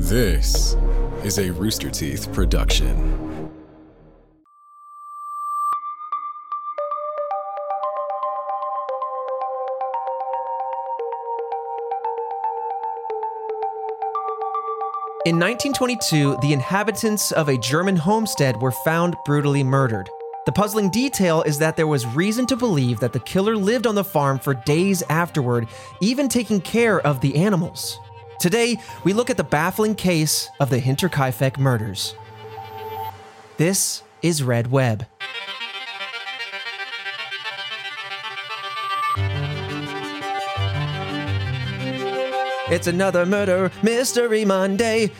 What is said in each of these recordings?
This is a Rooster Teeth production. In 1922, the inhabitants of a German homestead were found brutally murdered. The puzzling detail is that there was reason to believe that the killer lived on the farm for days afterward, even taking care of the animals. Today, we look at the baffling case of the Hinterkaifeck murders. This is Red Web. It's another murder mystery Monday.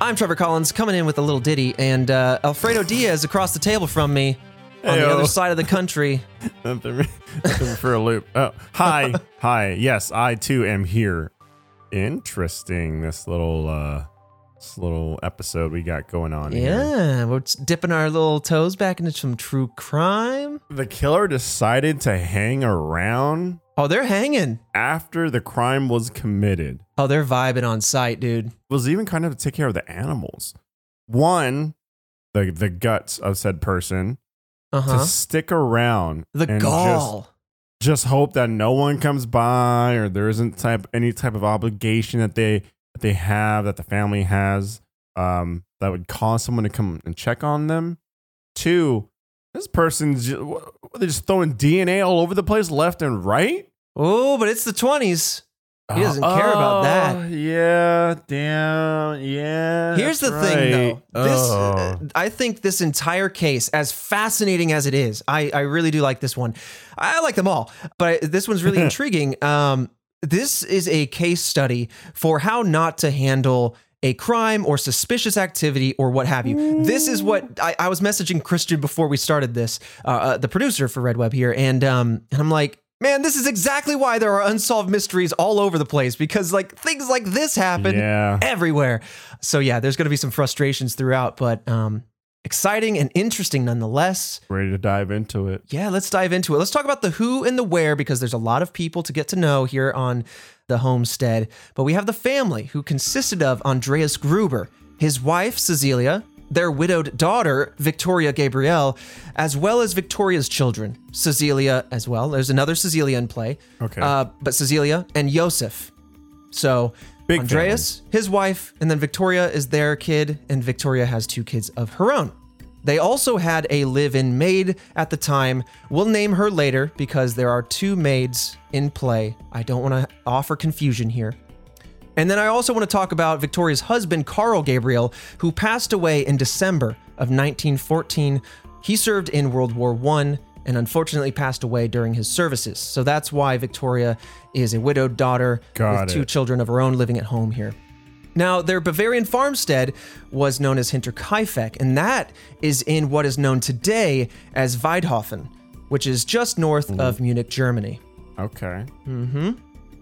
I'm Trevor Collins coming in with a little ditty, and uh, Alfredo Diaz across the table from me on the other side of the country. Nothing for a loop. Oh, hi, hi. Yes, I too am here. Interesting. This little, uh, this little episode we got going on here. Yeah, we're dipping our little toes back into some true crime. The killer decided to hang around Oh, they're hanging. after the crime was committed. Oh, they're vibing on site, dude. Was even kind of to take care of the animals. One, the the guts of said person Uh huh. to stick around. The gall. Just hope that no one comes by or there isn't type any type of obligation that they that they have that the family has um that would cause someone to come and check on them two this person's just, they're just throwing dna all over the place left and right Oh, but it's the 20s. He doesn't care about that. Oh, yeah damn yeah Here's the that's thing, though. This, Oh. uh, I think this entire case, as fascinating as it is, I, I really do like this one. I like them all, but this one's really intriguing. Um, this is a case study for how not to handle a crime or suspicious activity or what have you. This is what I, I was messaging Christian before we started this, uh, uh, the producer for Red Web here, and um, and I'm like. Man, this is exactly why there are unsolved mysteries all over the place because like things like this happen yeah everywhere. So yeah, there's going to be some frustrations throughout, but um, exciting and interesting nonetheless. ready to dive into it Yeah, let's dive into it. Let's talk about the who and the where because there's a lot of people to get to know here on the homestead. But we have the family who consisted of Andreas Gruber, his wife Cecilia, their widowed daughter Victoria Gabrielle, as well as Victoria's children, Cecilia as well. There's another Cecilia in play. Okay. Uh, but Cecilia and Joseph. So Big Andreas, his wife, and then Victoria is their kid, and Victoria has two kids of her own. They also had a live in maid at the time. We'll name her later because there are two maids in play. I don't want to offer confusion here. And then I also want to talk about Victoria's husband, Carl Gabriel, who passed away in December of 1914. He served in World War I and unfortunately passed away during his services. So that's why Victoria is a widowed daughter Got with two children of her own living at home here. Now, their Bavarian farmstead was known as Hinterkaifeck, and that is in what is known today as Waidhofen, which is just north mm-hmm. of Munich, Germany. okay mm-hmm.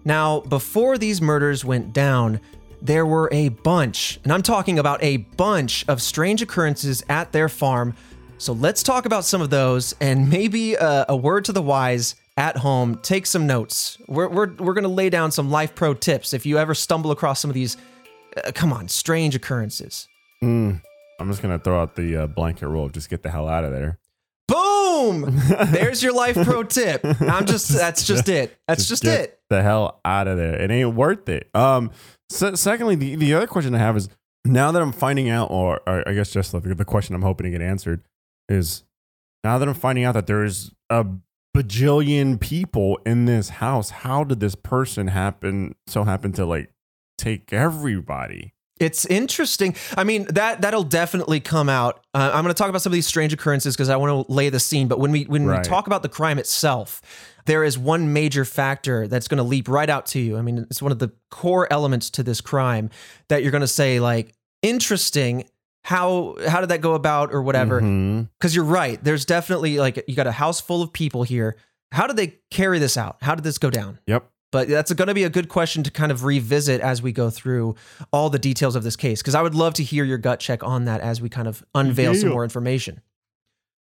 Now, before these murders went down, there were a bunch, and I'm talking about a bunch of strange occurrences at their farm. So let's talk about some of those and maybe a, a word to the wise at home. Take some notes. We're, we're, we're going to lay down some life pro tips if you ever stumble across some of these, uh, come on, strange occurrences. Mm. i'm just gonna throw out the uh, blanket rule just get the hell out of there Boom! There's your life pro tip. I'm just, that's just it. That's just get it. the hell out of there. It ain't worth it. Um. Se- secondly, the, the other question I have is now that I'm finding out, or, or I guess just the, the question I'm hoping to get answered is now that I'm finding out that there's a bajillion people in this house. How did this person happen? So happen to like take everybody? It's interesting. I mean, that that'll definitely come out. Uh, I'm going to talk about some of these strange occurrences because I want to lay the scene. But when we when Right. we talk about the crime itself, there is one major factor that's going to leap right out to you. I mean, it's one of the core elements to this crime that you're going to say like interesting. How how did that go about or whatever? Because you're right. There's definitely like you got a house full of people here. How did they carry this out? How did this go down? Yep. But that's going to be a good question to kind of revisit as we go through all the details of this case, because I would love to hear your gut check on that as we kind of unveil some more information.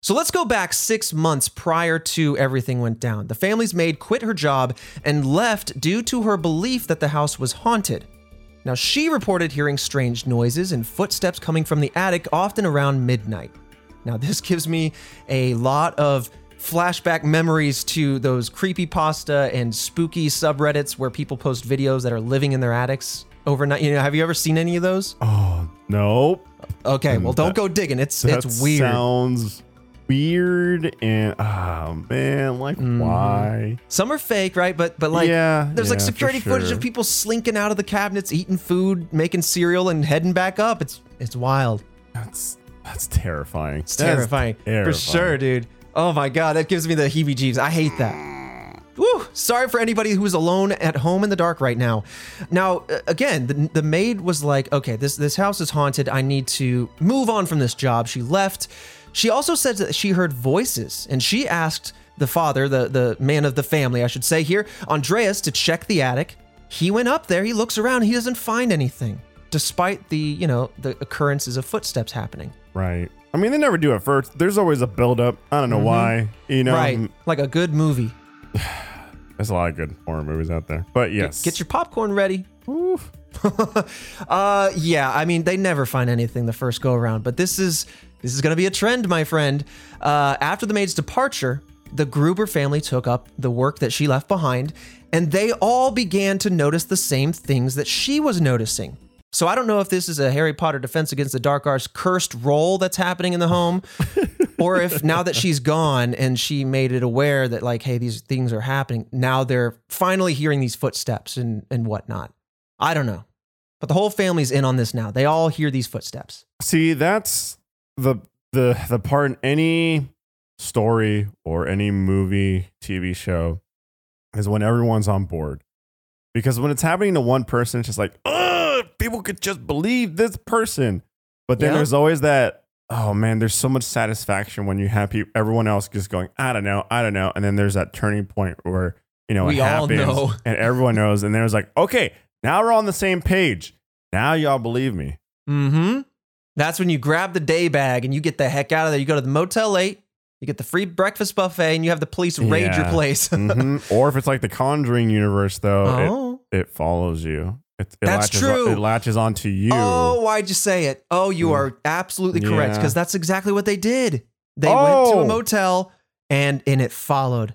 So let's go back six months prior to everything went down. The family's maid quit her job and left due to her belief that the house was haunted. Now, she reported hearing strange noises and footsteps coming from the attic, often around midnight. Now, this gives me a lot of flashback memories to those creepy pasta and spooky subreddits where people post videos that are living in their attics overnight. You know, have you ever seen any of those? Oh nope. Okay, well, don't that- go digging. It's it's weird. Sounds weird and oh man, like Mm-hmm. why? Some are fake, right? But but like Yeah, there's like yeah, for security footage of people slinking out of the cabinets, eating food, making cereal, and heading back up. It's it's wild. That's that's terrifying. It's terrifying. For sure, dude. Oh my god, that gives me the heebie-jeebies. I hate that. Woo! Sorry for anybody who's alone at home in the dark right now. Now, uh, again, the, the maid was like, "Okay, this this house is haunted. I need to move on from this job." She left. She also said that she heard voices, and she asked the father, the the man of the family, I should say here, Andreas, to check the attic. He went up there. He looks around. He doesn't find anything, despite the you know the occurrences of footsteps happening. Right. I mean, they never do it first. There's always a buildup. I don't know why. You know, right, like a good movie. there's a lot of good horror movies out there. But yes, Get your popcorn ready. uh yeah, I mean they never find anything the first go around, but this is this is going to be a trend, my friend. Uh after the maid's departure, the Gruber family took up the work that she left behind, and they all began to notice the same things that she was noticing. So I don't know if this is a Harry Potter Defense Against the Dark Arts cursed role that's happening in the home, or if now that she's gone and she made it aware that like, hey, these things are happening, now they're finally hearing these footsteps and and whatnot. I don't know, but the whole family's in on this now. They all hear these footsteps. See, that's the the the part in any story or any movie, TV show is when everyone's on board. Because when it's happening to one person, it's just like, people could just believe this person. But then Yeah. there's always that, oh man, there's so much satisfaction when you have people, everyone else just going, I don't know, I don't know. And then there's that turning point where, you know, We it all happens know. and everyone knows. And then it's like, okay, now we're on the same page. Now y'all believe me. Mm-hmm. That's when you grab the day bag and you get the heck out of there. You go to the Motel 8, you get the free breakfast buffet, and you have the police raid your Yeah. place. Mhm. Or if it's like the Conjuring universe, though, oh. it, it follows you. It, it That's latches true. it latches onto you. Oh, why'd you say it? Oh, you Mm. are absolutely correct Yeah. because that's exactly what they did. They went to a Oh. motel and and it followed.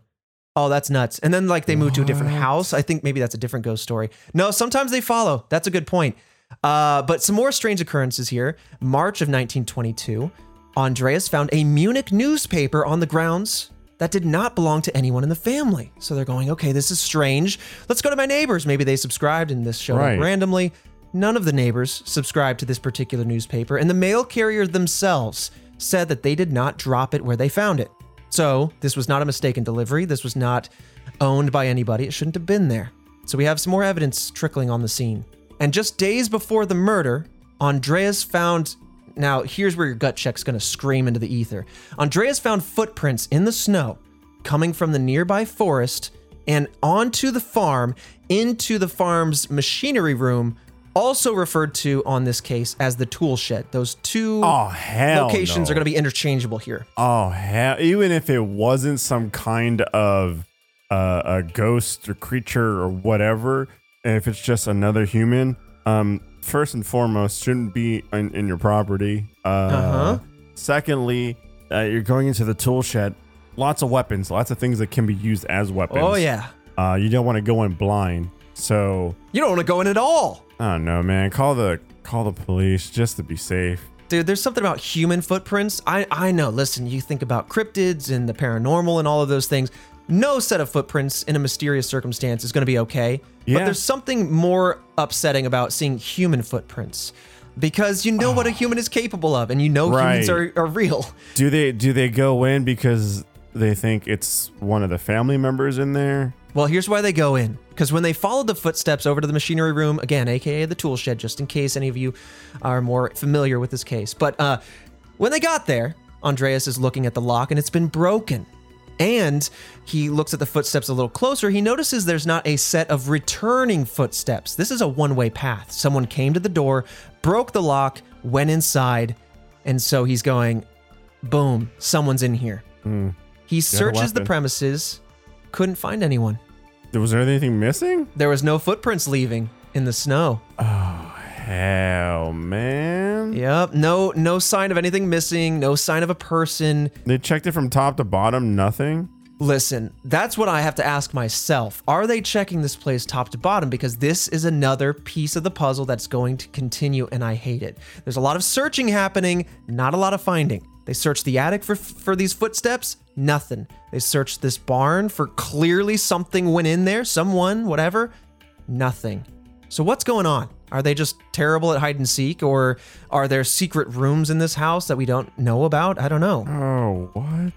Oh, that's nuts. And then like they moved to a different house. I think maybe that's a different ghost story. No, sometimes they follow. That's a good point. Uh, but some more strange occurrences here. March of 1922, Andreas found a Munich newspaper on the grounds that did not belong to anyone in the family. So they're going, okay, this is strange. Let's go to my neighbors. Maybe they subscribed and this showed Right. up randomly. None of the neighbors subscribed to this particular newspaper, and the mail carrier themselves said that they did not drop it where they found it. So, this was not a mistaken delivery. This was not owned by anybody. It shouldn't have been there. So, we have some more evidence trickling on the scene. And just days before the murder, Andreas found. Now, here's where your gut check's gonna scream into the ether. Andreas found footprints in the snow coming from the nearby forest and onto the farm into the farm's machinery room, also referred to on this case as the tool shed. Those two Oh hell! locations no. are going to be interchangeable here. Oh hell! Even if it wasn't some kind of uh, a ghost or creature or whatever, if it's just another human, um, first and foremost, shouldn't be in, in your property. Uh, Uh-huh. Secondly, uh, you're going into the tool shed. Lots of weapons, lots of things that can be used as weapons. Oh yeah. Uh, you don't want to go in blind. So You don't want to go in at all. I don't know, man. Call the call the police just to be safe. Dude, there's something about human footprints. I I know. Listen, you think about cryptids and the paranormal and all of those things. No set of footprints in a mysterious circumstance is going to be okay. Yeah. But there's something more upsetting about seeing human footprints because you know what a human is capable of and you know humans are, are real. Do they do they go in because they think it's one of the family members in there? Well, here's why they go in. Because when they followed the footsteps over to the machinery room, again, aka the tool shed, just in case any of you are more familiar with this case. But uh, when they got there, Andreas is looking at the lock and it's been broken. And he looks at the footsteps a little closer. He notices there's not a set of returning footsteps. This is a one way path. Someone came to the door, broke the lock, went inside. And so he's going, boom, someone's in here. Hmm. He searches the premises, couldn't find anyone. Was there anything missing? There was no footprints leaving in the snow. Ah. Hell, man? Yep. No no sign of anything missing, no sign of a person. They checked it from top to bottom, nothing. Listen, that's what I have to ask myself. Are they checking this place top to bottom? Because this is another piece of the puzzle that's going to continue, and I hate it. There's a lot of searching happening, not a lot of finding. They searched the attic for for these footsteps, nothing. They searched this barn for clearly something went in there, someone, whatever, nothing. So what's going on? Are they just terrible at hide and seek, or are there secret rooms in this house that we don't know about? I don't know. Oh, what?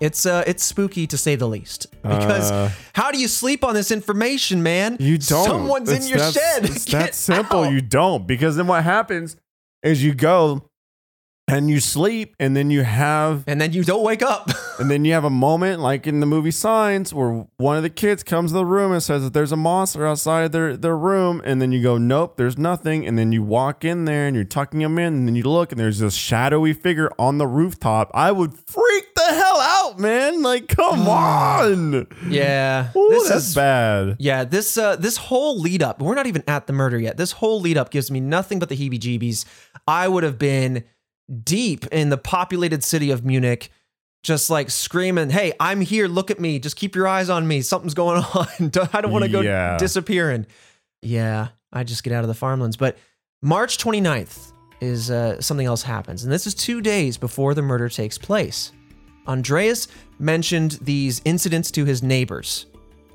It's uh, it's spooky to say the least. Because Uh, how do you sleep on this information, man? You don't. Someone's in your that- shed. It's Get that simple. out. You don't because then what happens is you go and you sleep and then you have and then you don't wake up. and then you have a moment like in the movie Signs where one of the kids comes to the room and says that there's a monster outside their their room and then you go nope there's nothing and then you walk in there and you're tucking them in and then you look and there's this shadowy figure on the rooftop. I would freak the hell out, man. Like come on. yeah, Ooh, this is bad. yeah. This uh, this whole lead up. We're not even at the murder yet. This whole lead up gives me nothing but the heebie-jeebies. I would have been deep in the populated city of Munich. Just like screaming, "Hey, I'm here! Look at me! Just keep your eyes on me. Something's going on. I don't want to go Yeah. disappearing." Yeah, I just get out of the farmlands. But March 29th is uh, something else happens, and this is two days before the murder takes place. Andreas mentioned these incidents to his neighbors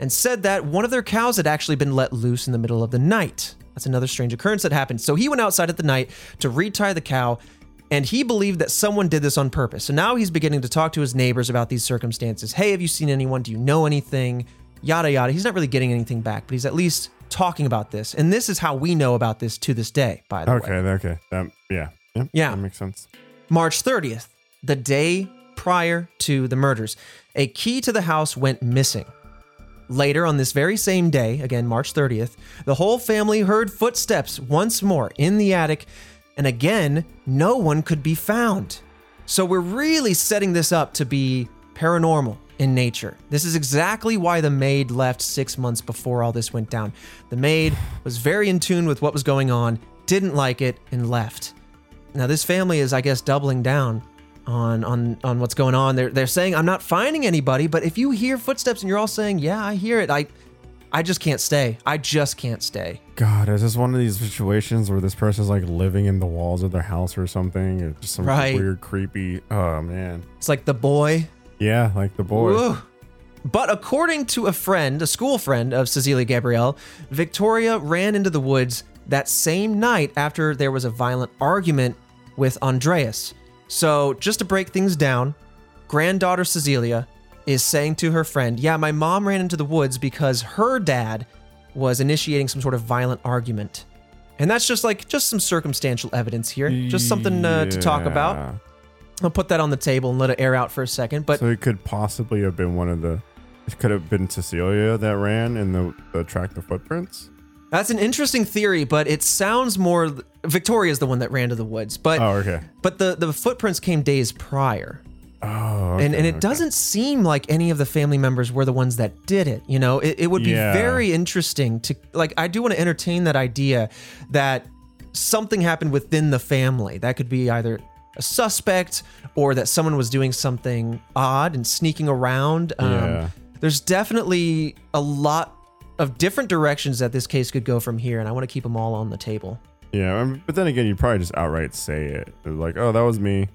and said that one of their cows had actually been let loose in the middle of the night. That's another strange occurrence that happened. So he went outside at the night to retie the cow, and he believed that someone did this on purpose. So now he's beginning to talk to his neighbors about these circumstances. Hey, have you seen anyone? Do you know anything? Yada yada. He's not really getting anything back, but he's at least talking about this. And this is how we know about this to this day, by the way. Okay, um, okay. That, yeah. Yep, Yeah. That makes sense. March 30th, the day prior to the murders, a key to the house went missing. Later on this very same day, again March 30th, the whole family heard footsteps once more in the attic, and again, no one could be found. So we're really setting this up to be paranormal in nature. This is exactly why the maid left six months before all this went down. The maid was very in tune with what was going on, didn't like it, and left. Now this family is, I guess, doubling down on on on what's going on. They're they're saying I'm not finding anybody, but if you hear footsteps and you're all saying, "Yeah, I hear it," I I just can't stay. I just can't stay. God, is this one of these situations where this person's like living in the walls of their house or something? Or just some Right. weird, creepy. Oh man. It's like the boy. Yeah, like the boy. Ooh. But according to a friend, a school friend of Cecilia Gabrielle, Victoria ran into the woods that same night after there was a violent argument with Andreas. So, just to break things down, granddaughter Cecilia is saying to her friend, Yeah, my mom ran into the woods because her dad was initiating some sort of violent argument. And that's just like, just some circumstantial evidence here. Just something uh, to talk about. Yeah. I'll put that on the table and let it air out for a second. But So it could possibly have been one of the. It could have been Cecilia that ran and the, the track the footprints. That's an interesting theory, but it sounds more Victoria's the one that ran to the woods, but Oh, okay. but the the footprints came days prior. Oh, and and it okay. doesn't seem like any of the family members were the ones that did it, you know? It, it would be Yeah. very interesting to like I do want to entertain that idea that something happened within the family. That could be either a suspect or that someone was doing something odd and sneaking around. Um, Yeah. There's definitely a lot of different directions that this case could go from here, and I want to keep them all on the table. Yeah, but then again, you'd probably just outright say it. Like, oh, that was me.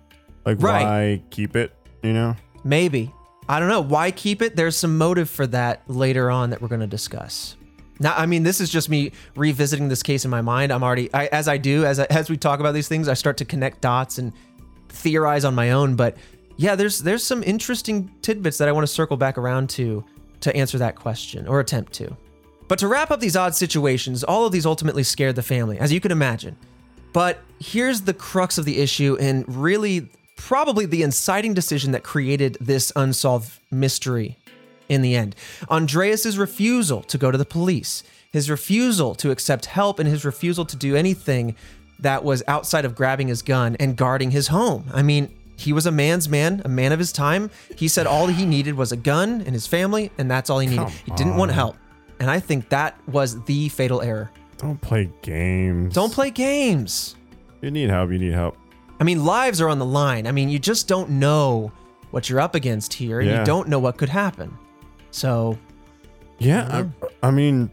Like, Right. why keep it? You know? Maybe. I don't know. Why keep it? There's some motive for that later on that we're going to discuss. Now, I mean, this is just me revisiting this case in my mind. I'm already, I, as I do, as I, as we talk about these things, I start to connect dots and theorize on my own. But yeah, there's there's some interesting tidbits that I want to circle back around to to answer that question or attempt to. But to wrap up these odd situations, all of these ultimately scared the family, as you can imagine. But here's the crux of the issue, and really probably the inciting decision that created this unsolved mystery in the end. Andreas's refusal to go to the police, his refusal to accept help, and his refusal to do anything that was outside of grabbing his gun and guarding his home. I mean, he was a man's man, a man of his time. He said all he needed was a gun and his family, and that's all he needed. Come he didn't want help. And I think that was the fatal error. Don't play games. Don't play games. You need help. You need help. I mean, lives are on the line. I mean, you just don't know what you're up against here, and Yeah. you don't know what could happen. So, Yeah, I, I mean,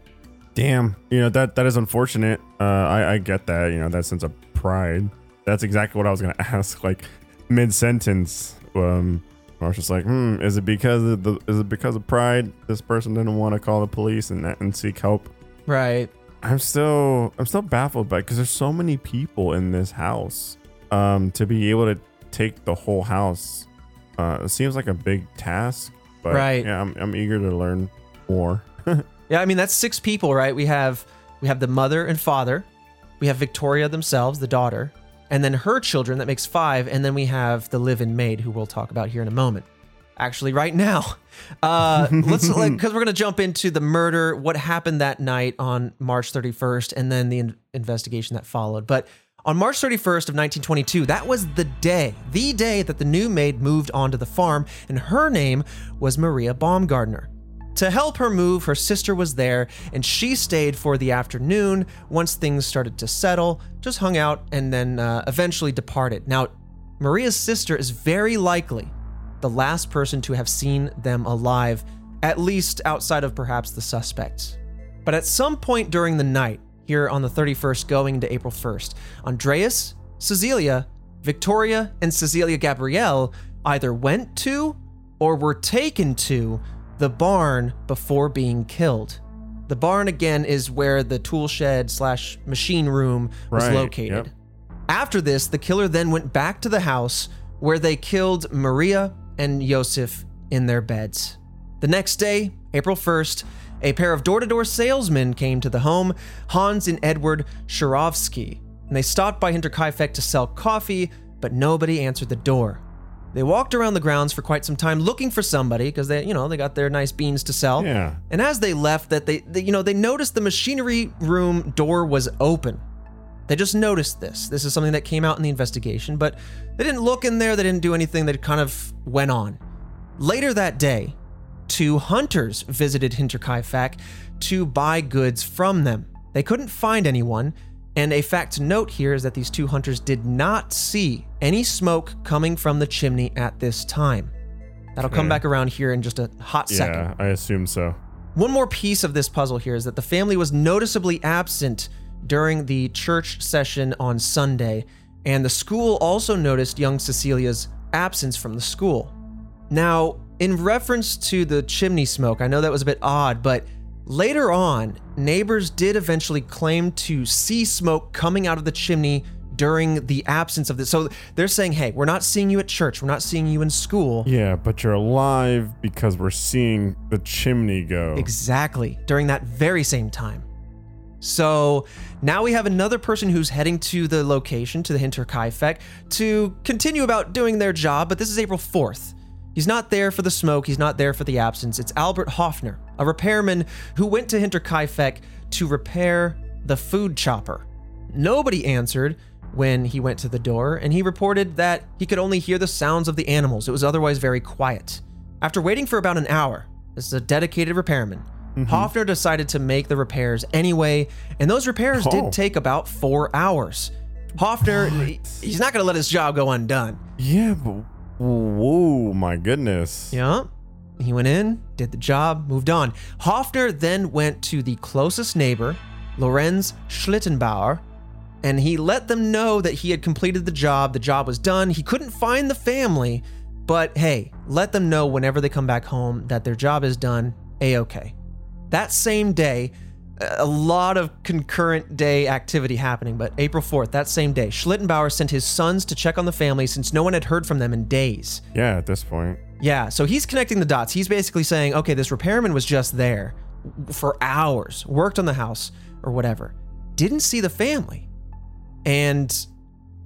damn. You know that that is unfortunate. Uh, I I get that. You know that sense of pride. That's exactly what I was gonna ask. Like mid sentence, um, I was just like, hmm, is it because of the is it because of pride? This person didn't want to call the police and and seek help. right. I'm still I'm still baffled by because there's so many people in this house. Um, to be able to take the whole house, uh, it seems like a big task. But Right. yeah, I'm I'm eager to learn more. Yeah, I mean that's six people, right? We have we have the mother and father, we have Victoria themselves, the daughter, and then her children. That makes five, and then we have the live-in maid, who we'll talk about here in a moment. Actually, right now, uh, let's like because we're gonna jump into the murder, what happened that night on March 31st, and then the in- investigation that followed. But on March 31st of 1922, that was the day, the day that the new maid moved onto the farm, and her name was Maria Baumgartner. To help her move, her sister was there, and she stayed for the afternoon once things started to settle, just hung out, and then uh, eventually departed. Now, Maria's sister is very likely the last person to have seen them alive, at least outside of perhaps the suspects. But at some point during the night, here on the 31st going into April 1st, Andreas, Cecilia, Victoria, and Cecilia Gabrielle either went to or were taken to the barn before being killed. The barn again is where the tool shed slash machine room was Right, located. yep. After this, the killer then went back to the house where they killed Maria and Yosef in their beds. The next day, April 1st, a pair of door to door salesmen came to the home, Hans and Edward Shurovsky, and they stopped by Hinterkaifeck to sell coffee, but nobody answered the door. They walked around the grounds for quite some time looking for somebody because they, you know, they got their nice beans to sell. Yeah. And as they left, that they, they, you know, they noticed the machinery room door was open. They just noticed this. This is something that came out in the investigation, but they didn't look in there. They didn't do anything. They kind of went on. Later that day, two hunters visited Hinterkaifeck to buy goods from them. They couldn't find anyone, and a fact to note here is that these two hunters did not see any smoke coming from the chimney at this time. That'll come back around here in just a hot second. Yeah, I assume so. One more piece of this puzzle here is that the family was noticeably absent during the church session on Sunday, and the school also noticed young Cecilia's absence from the school. Now, in reference to the chimney smoke, I know that was a bit odd, but later on, neighbors did eventually claim to see smoke coming out of the chimney during the absence of this. So they're saying, hey, we're not seeing you at church, we're not seeing you in school. Yeah, but you're alive because we're seeing the chimney go. Exactly, during that very same time. So now we have another person who's heading to the location, to the Hinterkaifeck, to continue about doing their job, but this is April 4th. He's not there for the smoke, he's not there for the absence. It's Albert Hoffner, a repairman who went to Hinterkaifeck to repair the food chopper. Nobody answered when he went to the door, and he reported that he could only hear the sounds of the animals. It was otherwise very quiet. After waiting for about an hour, this is a dedicated repairman. Mm-hmm. Hoffner decided to make the repairs anyway, and those repairs Oh. did take about four hours. Hoffner, he- he's not going to let his job go undone. Yeah, but whoa, my goodness. Yeah. He went in, did the job, moved on. Hoffner then went to the closest neighbor, Lorenz Schlittenbauer, and he let them know that he had completed the job. The job was done. He couldn't find the family, but hey, let them know whenever they come back home that their job is done. A okay. That same day, a lot of concurrent day activity happening, but April 4th, that same day, Schlittenbauer sent his sons to check on the family since no one had heard from them in days. Yeah, at this point. Yeah, so he's connecting the dots. He's basically saying, okay, this repairman was just there for hours, worked on the house or whatever, didn't see the family. And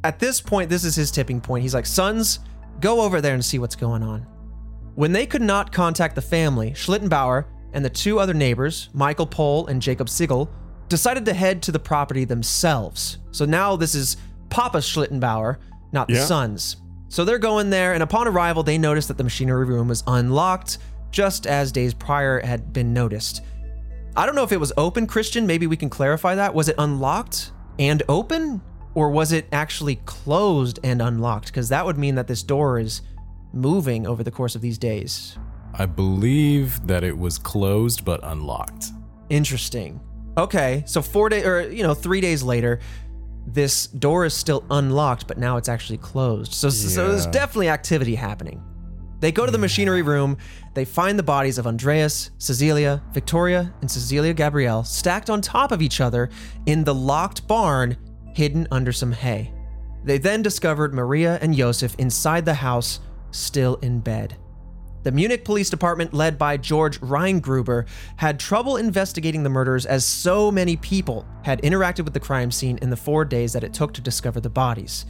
at this point, this is his tipping point. He's like, sons, go over there and see what's going on. When they could not contact the family, Schlittenbauer and the two other neighbors, Michael Pohl and Jacob Siegel, decided to head to the property themselves. So now this is Papa Schlittenbauer, not the Yeah. sons. So they're going there, and upon arrival, they noticed that the machinery room was unlocked, just as days prior had been noticed. I don't know if it was open, Christian. Maybe we can clarify that. Was it unlocked and open? Or was it actually closed and unlocked? Because that would mean that this door is moving over the course of these days. I believe that it was closed but unlocked. Interesting. Okay, so four days, or you know, three days later, this door is still unlocked, but now it's actually closed. So, so there's definitely activity happening. They go to the machinery room. They find the bodies of Andreas, Cecilia, Victoria, and Cecilia Gabrielle stacked on top of each other in the locked barn, hidden under some hay. They then discovered Maria and Josef inside the house, still in bed. The Munich Police Department, led by George Reingruber, had trouble investigating the murders as so many people had interacted with the crime scene in the four days that it took to discover the bodies.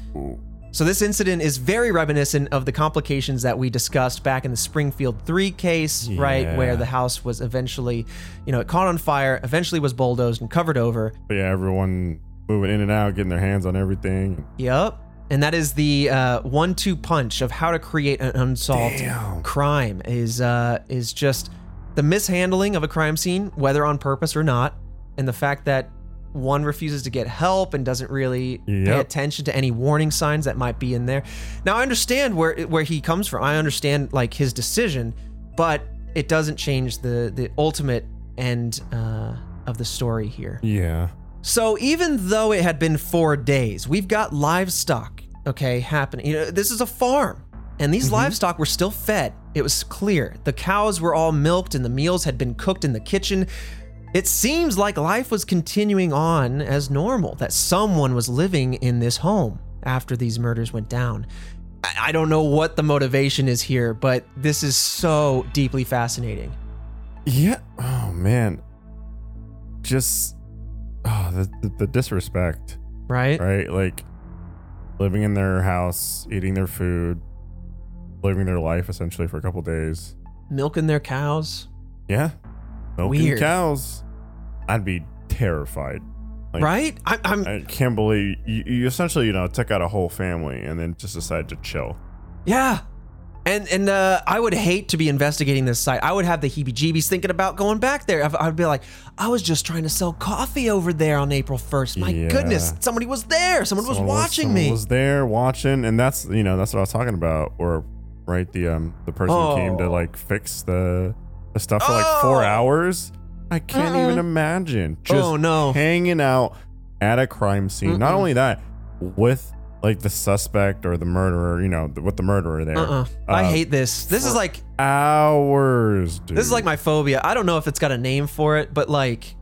So, this incident is very reminiscent of the complications that we discussed back in the Springfield 3 case, right? Where the house was eventually, you know, it caught on fire, eventually was bulldozed and covered over. But yeah, everyone moving in and out, getting their hands on everything. Yep. And that is the uh, one-two punch of how to create an unsolved Damn. crime. Is uh, is just the mishandling of a crime scene, whether on purpose or not, and the fact that one refuses to get help and doesn't really pay attention to any warning signs that might be in there. Now I understand where where he comes from. I understand like his decision, but it doesn't change the the ultimate end uh, of the story here. Yeah. So even though it had been four days, we've got livestock, okay, happening. You know, this is a farm, and these mm-hmm. livestock were still fed. It was clear. The cows were all milked, and the meals had been cooked in the kitchen. It seems like life was continuing on as normal, that someone was living in this home after these murders went down. I don't know what the motivation is here, but this is so deeply fascinating. Yeah. Oh man. Just oh the, the, the disrespect, Right? right? Like living in their house, eating their food, living their life essentially for a couple days. Milking their cows. Yeah. Milking Weird. cows. I'd be terrified. Like, right? I, I'm I can't believe you, you essentially, you know, took out a whole family and then just decided to chill. Yeah. And and uh, I would hate to be investigating this site. I would have the heebie-jeebies thinking about going back there. I- I'd be like, I was just trying to sell coffee over there on April 1st. My Yeah. goodness, somebody was there. Someone, was Someone watching someone me. Was there watching, and that's you know that's what I was talking about. Or right, the um the person who came to Oh. like fix the the stuff for like four hours. I can't even imagine just Oh, no. hanging out at a crime scene. Not Mm-mm. only that, with like the suspect or the murderer, you know, with the murderer there. uh-uh. I Uh, hate this. This is like Hours, dude. this is like my phobia. I don't know if it's got a name for it, but like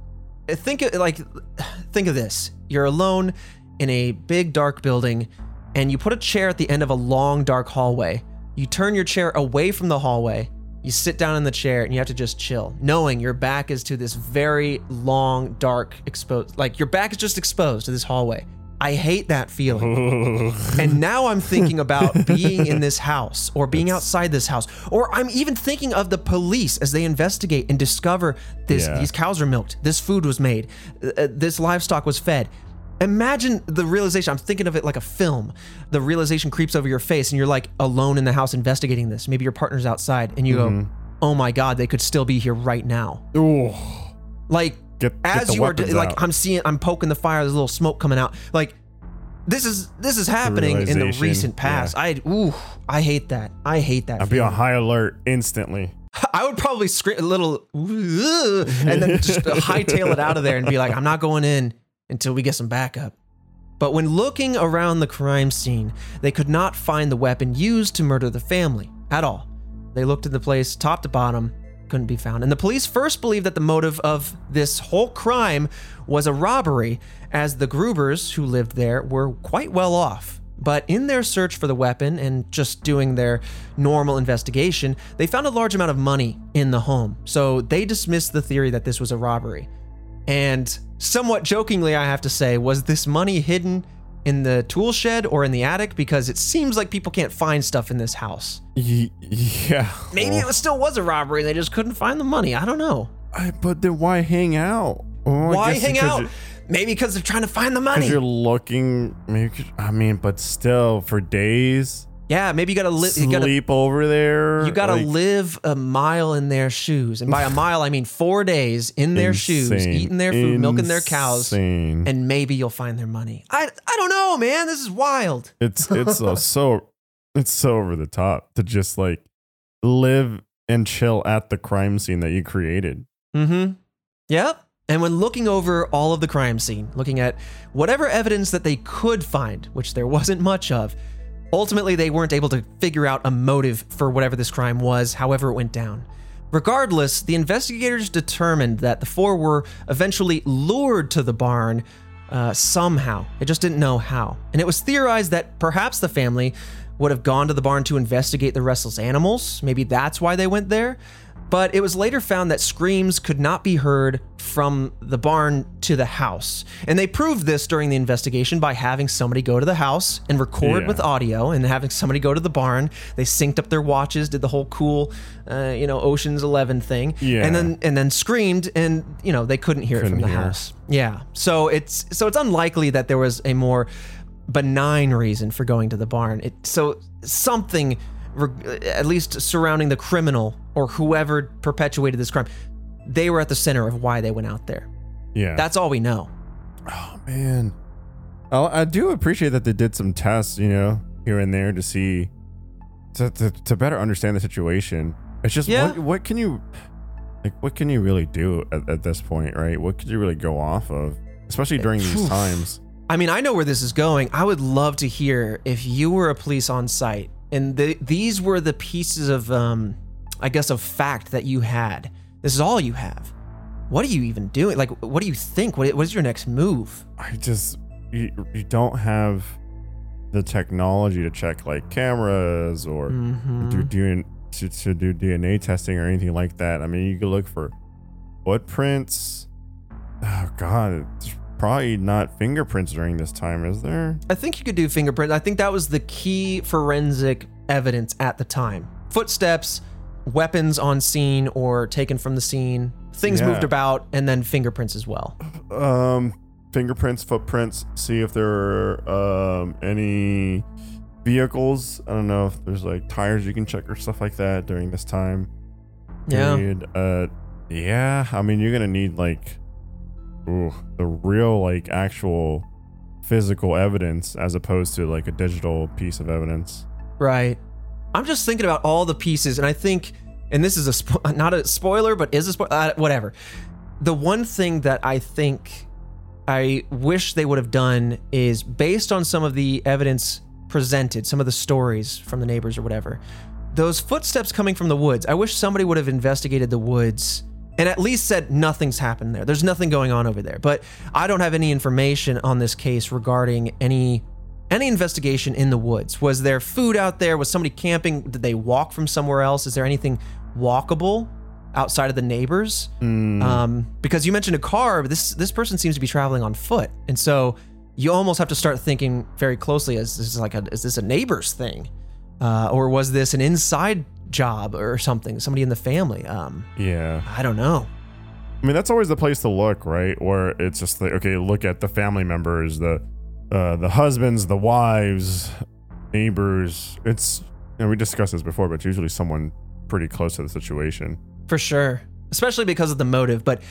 think of like think of this. You're alone in a big dark building and you put a chair at the end of a long dark hallway. You turn your chair away from the hallway. You sit down in the chair and you have to just chill, knowing your back is to this very long, dark, exposed, like your back is just exposed to this hallway. I hate that feeling. And now I'm thinking about being in this house or being outside this house. Or I'm even thinking of the police as they investigate and discover this Yeah. these cows are milked, this food was made, uh, uh, this livestock was fed. Imagine the realization. I'm thinking of it like a film. The realization creeps over your face and you're like alone in the house investigating this. Maybe your partner's outside and you Mm-hmm. go, "Oh my god, they could still be here right now." Ooh. Like Get- get as the you are like out. I'm seeing I'm poking the fire, there's a little smoke coming out. Like this is this is happening in the recent past. I ooh, I hate that. I hate that. I'd be on high alert instantly. I would probably scream a little and then just uh, hightail it out of there and be like, I'm not going in until we get some backup. But when looking around the crime scene, they could not find the weapon used to murder the family at all. They looked in the place top to bottom, couldn't be found. And the police first believed that the motive of this whole crime was a robbery, as the Grubers who lived there were quite well off. But in their search for the weapon and just doing their normal investigation, they found a large amount of money in the home. So they dismissed the theory that this was a robbery. And somewhat jokingly, I have to say, was this money hidden in the tool shed or in the attic? Because it seems like people can't find stuff in this house. Y- yeah. Maybe it was, still was a robbery and they just couldn't find the money. I don't know. I, but then why hang out? Well, I Why hang out? Maybe because they're trying to find the Because money. you're looking, maybe. I mean, but still, for days. Yeah, maybe you gotta li- you gotta sleep over there. you gotta like, live a mile in their shoes, and by a mile I mean four days in their shoes, eating their food, milking their cows, Insane. and maybe you'll find their money. I I don't know, man. This is wild. It's it's uh, so it's so over the top to just like live and chill at the crime scene that you created. Mm-hmm. Yep. And when looking over all of the crime scene, looking at whatever evidence that they could find, which there wasn't much of, ultimately they weren't able to figure out a motive for whatever this crime was, however it went down. Regardless, the investigators determined that the four were eventually lured to the barn uh, somehow. They just didn't know how. And it was theorized that perhaps the family would have gone to the barn to investigate the restless animals. Maybe that's why they went there. But it was later found that screams could not be heard from the barn to the house. And they proved this during the investigation by having somebody go to the house and record Yeah. with audio and having somebody go to the barn. They synced up their watches, did the whole cool, uh, you know, Ocean's 11 thing. Yeah. And then and then screamed and, you know, they couldn't hear it Couldn't from the house. Yeah. So it's so it's unlikely that there was a more benign reason for going to the barn. It so something at least surrounding the criminal or whoever perpetuated this crime. They were at the center of why they went out there. Yeah. That's all we know. oh man. I, I do appreciate that they did some tests, you know, here and there to see to to, to better understand the situation. It's just Yeah. what what can you like what can you really do at, at this point, right? What could you really go off of? Especially eh, during these times. I mean, I know where this is going. I would love to hear if you were a police on site and the, these were the pieces of, um, I guess, of fact that you had. This is all you have. What are you even doing? Like, what do you think? What, what is your next move? I just you, you don't have the technology to check like cameras or Mhm. do doing to, to do DNA testing or anything like that. I mean, you could look for footprints. Oh God, it's probably not fingerprints during this time, is there? I think you could do fingerprints. I think that was the key forensic evidence at the time. Footsteps, weapons on scene or taken from the scene, things Yeah. moved about, and then fingerprints as well. Um, fingerprints, footprints. See if there are um any vehicles. I don't know if there's like tires you can check or stuff like that during this time. Yeah. period. Uh, yeah. I mean, you're gonna need like, ooh, the real like actual physical evidence as opposed to like a digital piece of evidence. Right. I'm just thinking about all the pieces, and I think, and this is a spo- not a spoiler, but is a spoiler. Uh, whatever. The one thing that I think I wish they would have done is based on some of the evidence presented, some of the stories from the neighbors or whatever. Those footsteps coming from the woods. I wish somebody would have investigated the woods and at least said nothing's happened there. There's nothing going on over there. But I don't have any information on this case regarding any any investigation in the woods. Was there food out there? Was somebody camping? Did they walk from somewhere else? Is there anything walkable outside of the neighbors? Mm, Um, because you mentioned a car, but this this person seems to be traveling on foot, and so you almost have to start thinking very closely: is this like a is this a neighbor's thing, uh, or was this an inside job or something? Somebody in the family? Um, yeah. I don't know. I mean, that's always the place to look, right? Where it's just like, okay, look at the family members, the uh, the husbands, the wives, neighbors. It's you know, we discussed this before, but it's usually someone pretty close to the situation. For sure, especially because of the motive. But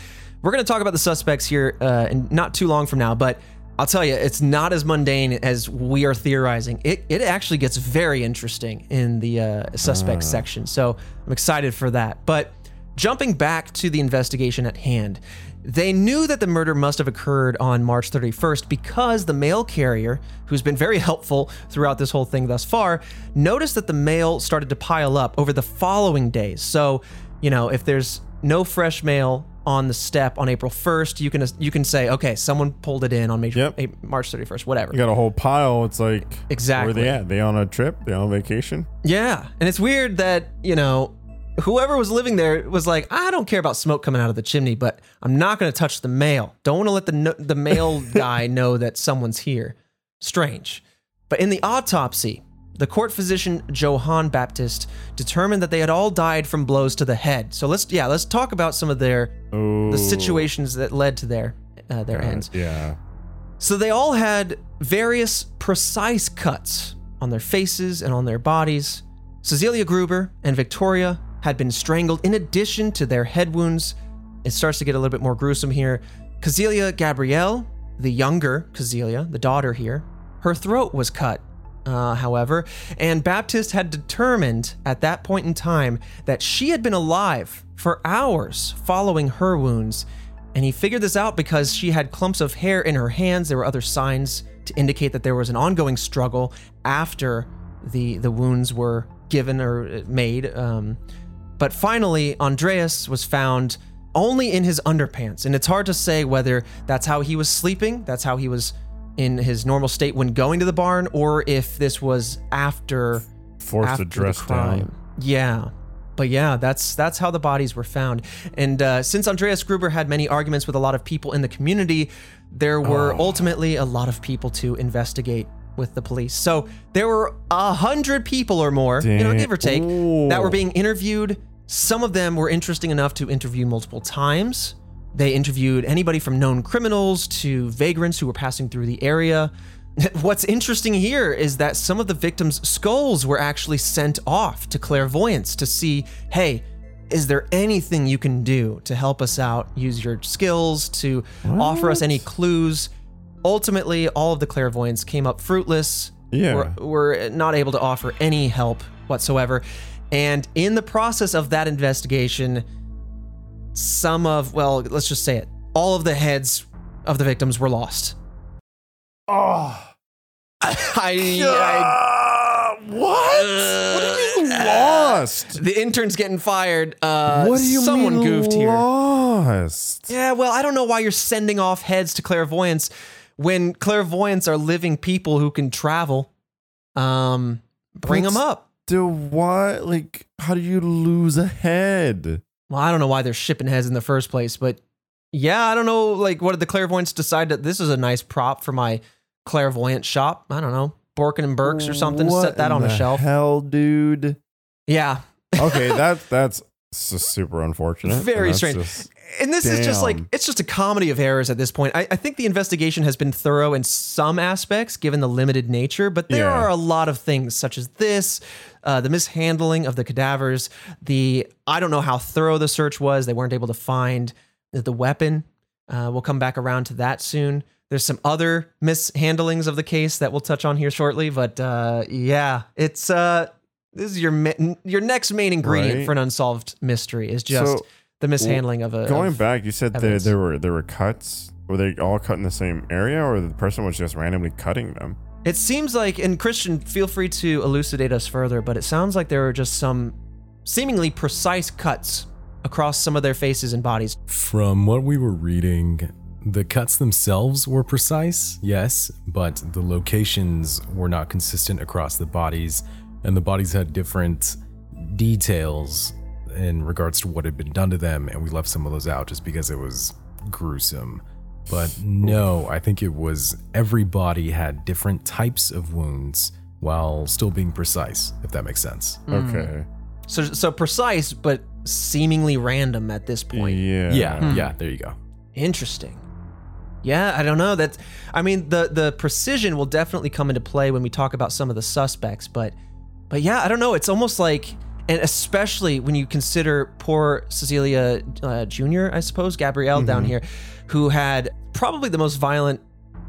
we're going to talk about the suspects here uh, in not too long from now. But I'll tell you, it's not as mundane as we are theorizing. It it actually gets very interesting in the uh, suspects section. So I'm excited for that. But jumping back to the investigation at hand. They knew that the murder must have occurred on March 31st because the mail carrier, who's been very helpful throughout this whole thing thus far, noticed that the mail started to pile up over the following days. So, you know, if there's no fresh mail on the step on April 1st, you can you can say, okay, someone pulled it in on May- Yep. March 31st, whatever. You got a whole pile. It's like Exactly. Where they at? They on a trip? They on vacation? Yeah, and it's weird that you know whoever was living there was like, I don't care about smoke coming out of the chimney, but I'm not going to touch the mail. Don't want to let the no- the mail guy know that someone's here. Strange, but in the autopsy, the court physician Johann Baptist determined that they had all died from blows to the head. So let's yeah, let's talk about some of their Oh, the situations that led to their uh, their ends. Yeah. So they all had various precise cuts on their faces and on their bodies. Cecilia Gruber and Victoria had been strangled in addition to their head wounds. It starts to get a little bit more gruesome here. Cecilia Gabrielle, the younger Cecilia, the daughter here, her throat was cut, uh, however, and Baptist had determined at that point in time that she had been alive for hours following her wounds. And he figured this out because she had clumps of hair in her hands. There were other signs to indicate that there was an ongoing struggle after the the wounds were given or made. Um, but finally, Andreas was found only in his underpants, and it's hard to say whether that's how he was sleeping, that's how he was in his normal state when going to the barn, or if this was after Forced after to dress the crime. down. Yeah. But yeah, that's that's how the bodies were found. And uh, since Andreas Gruber had many arguments with a lot of people in the community, there were Oh. ultimately a lot of people to investigate with the police. So there were a hundred people or more, you know, give or take, that were being interviewed. Some of them were interesting enough to interview multiple times. They interviewed anybody from known criminals to vagrants who were passing through the area. What's interesting here is that some of the victims' skulls were actually sent off to clairvoyants to see hey, is there anything you can do to help us out? Use your skills to offer us any clues. Ultimately, all of the clairvoyants came up fruitless. Yeah. Were, were not able to offer any help whatsoever. And in the process of that investigation, some of, well, let's just say it, all of the heads of the victims were lost. Oh. I, Ah, what? what do you mean lost? the intern's getting fired. Uh, what do you someone mean goofed here. lost? Yeah, well, I don't know why you're sending off heads to clairvoyants when clairvoyants are living people who can travel. Um, bring them up. Do what? Like, how do you lose a head? Well, I don't know why they're shipping heads in the first place, but yeah, I don't know. Like, what did the clairvoyants decide that this is a nice prop for my clairvoyant shop? I don't know, Borgin and Burkes or something. What set that in on a the shelf. Hell, dude. Yeah, Okay, that that's s- super unfortunate. Very That's strange. just- and this is just like it's just a comedy of errors at this point. I, I think the investigation has been thorough in some aspects, given the limited nature, but there Yeah. are a lot of things such as this, uh, the mishandling of the cadavers, the I don't know how thorough the search was. They weren't able to find the, weapon. Uh, we'll come back around to that soon. There's some other mishandlings of the case that we'll touch on here shortly, but uh, yeah, it's uh, this is your ma- your next main ingredient Right. for an unsolved mystery is just So, the mishandling of a Going of- back, you said there, there were there were cuts. Were they all cut in the same area, or the person was just randomly cutting them? It seems like, and Christian, feel free to elucidate us further, but it sounds like there were just some seemingly precise cuts across some of their faces and bodies. From what we were reading, the cuts themselves were precise, yes, but the locations were not consistent across the bodies, and the bodies had different details in regards to what had been done to them, and we left some of those out just because it was gruesome. But no, I think it was every body had different types of wounds while still being precise, if that makes sense. Hmm. Okay. So, so precise, but seemingly random at this point. Yeah. Yeah, hmm. yeah, there you go. Interesting. Yeah, I don't know. That I mean, the the precision will definitely come into play when we talk about some of the suspects, but but yeah, I don't know. It's almost like, and especially when you consider poor Cecilia uh, Jr., I suppose Gabriel down here, who had probably the most violent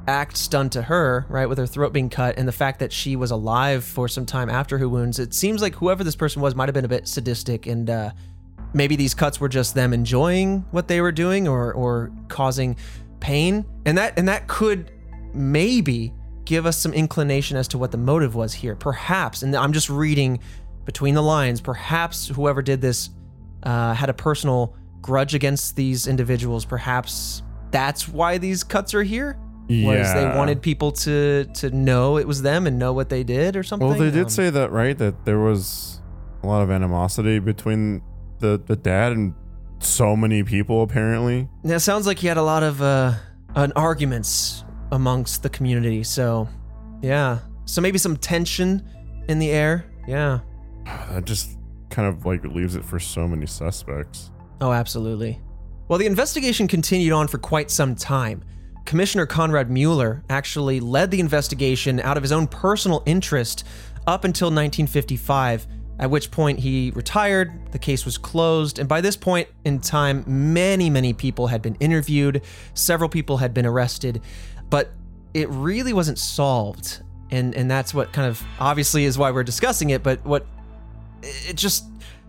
acts done to her, right, with her throat being cut, and the fact that she was alive for some time after her wounds. It seems like whoever this person was might have been a bit sadistic and. uh maybe these cuts were just them enjoying what they were doing or or causing pain and that and that could maybe give us some inclination as to what the motive was here perhaps and i'm just reading between the lines perhaps whoever did this uh, had a personal grudge against these individuals perhaps that's why these cuts are here was they wanted people to to know it was them and know what they did or something Well, they did Um, say that, right? That there was a lot of animosity between the the dad and so many people, apparently. Yeah, it sounds like he had a lot of uh, an arguments amongst the community. So, yeah. So maybe some tension in the air. Yeah. That just kind of like leaves it for so many suspects. Oh, absolutely. Well, the investigation continued on for quite some time. Commissioner Conrad Mueller actually led the investigation out of his own personal interest up until 1955, at which point he retired, the case was closed, and by this point in time, many, many people had been interviewed, several people had been arrested, but it really wasn't solved. And, and that's what kind of obviously is why we're discussing it, but what it just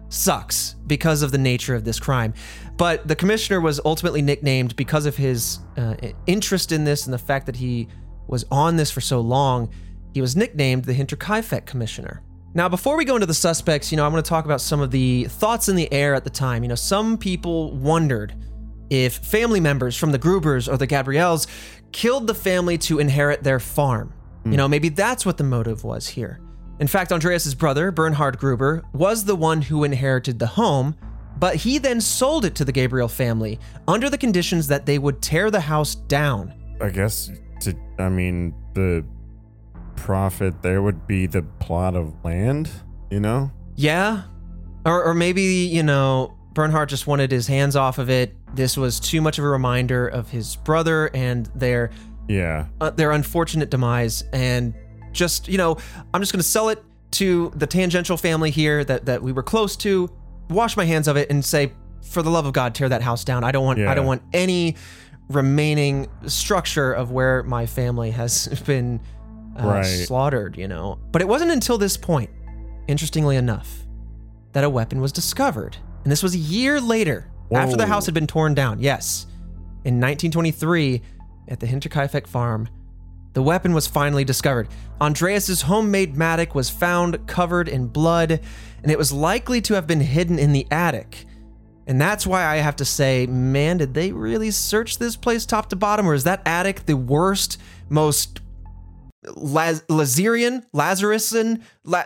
sucks because of the nature of this crime. But the commissioner was ultimately nicknamed because of his uh, interest in this and the fact that he was on this for so long. He was nicknamed the Hinterkaifeck Commissioner. Now, before we go into the suspects, you know, I want to talk about some of the thoughts in the air at the time. You know, some people wondered if family members from the Grubers or the Gabriels killed the family to inherit their farm. You know, maybe that's what the motive was here. In fact, Andreas's brother, Bernhard Gruber, was the one who inherited the home, but he then sold it to the Gabriel family under the conditions that they would tear the house down. I guess to I mean the profit there would be the plot of land, you know? Yeah. Or, or maybe, you know, Bernhard just wanted his hands off of it. This was too much of a reminder of his brother and their Yeah. uh, their unfortunate demise and just you know i'm just going to sell it to the tangential family here that that we were close to wash my hands of it and say for the love of god tear that house down. I don't want i don't want any remaining structure of where my family has been uh, Right. slaughtered you know? But it wasn't until this point interestingly enough that a weapon was discovered. And this was a year later after the house had been torn down yes in 1923 at the Hinterkaifeck farm the weapon was finally discovered. Andreas's homemade mattock was found covered in blood, and it was likely to have been hidden in the attic. And that's why I have to say, man, did they really search this place top to bottom, or is that attic the worst, most Laz- Lazarian, Lazarusan, La-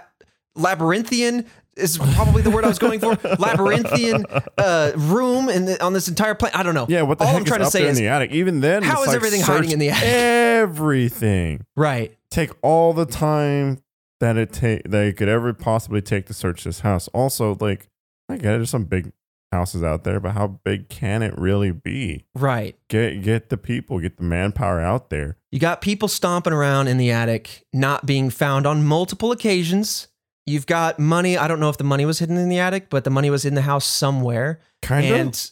labyrinthian is probably the word I was going for. labyrinthian uh, room in the, on this entire planet. I don't know. Yeah, what the All heck I'm trying is to say is in the attic? Even then, how is like everything hiding in the attic? Everything. right. Take all the time that it take that it could ever possibly take to search this house. Also, like I get it, there's some big houses out there, but how big can it really be? Right. Get get the people, get the manpower out there. You got people stomping around in the attic, not being found on multiple occasions. You've got money. I don't know if the money was hidden in the attic, but the money was in the house somewhere. Kind of. and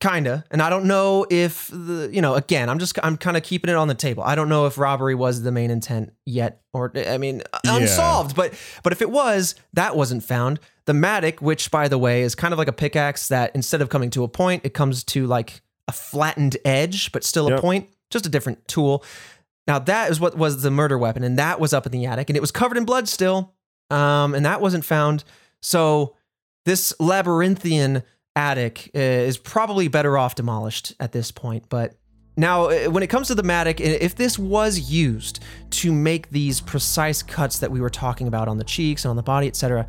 kinda. And I don't know if the you know, again, I'm just I'm kind of keeping it on the table. I don't know if robbery was the main intent yet, or I mean, Yeah. unsolved. But but if it was, that wasn't found. The mattock, which by the way is kind of like a pickaxe that instead of coming to a point, it comes to like a flattened edge, but still a point. Just a different tool. Now that is what was the murder weapon, and that was up in the attic, and it was covered in blood still, um, and that wasn't found. So this labyrinthian attic uh, is probably better off demolished at this point. But now, uh, when it comes to the mattock, if this was used to make these precise cuts that we were talking about on the cheeks and on the body, etc.,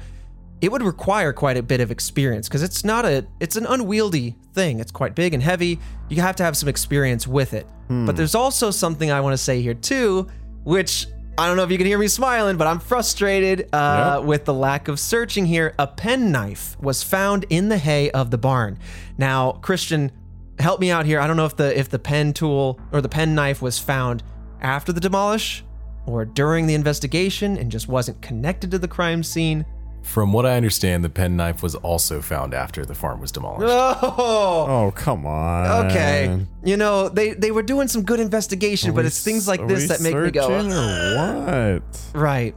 it would require quite a bit of experience because it's not a it's an unwieldy thing it's quite big and heavy you have to have some experience with it but there's also something i want to say here too which i don't know if you can hear me smiling but i'm frustrated uh, Yep. with the lack of searching here. A penknife was found in the hay of the barn. Now christian help me out here. I don't know if the if the pen tool or the pen knife was found after the demolish or during the investigation and just wasn't connected to the crime scene From what I understand, the penknife was also found after the farm was demolished. Oh, oh come on. okay. You know, they they were doing some good investigation, but we it's things like this that make me go, searching or what? right.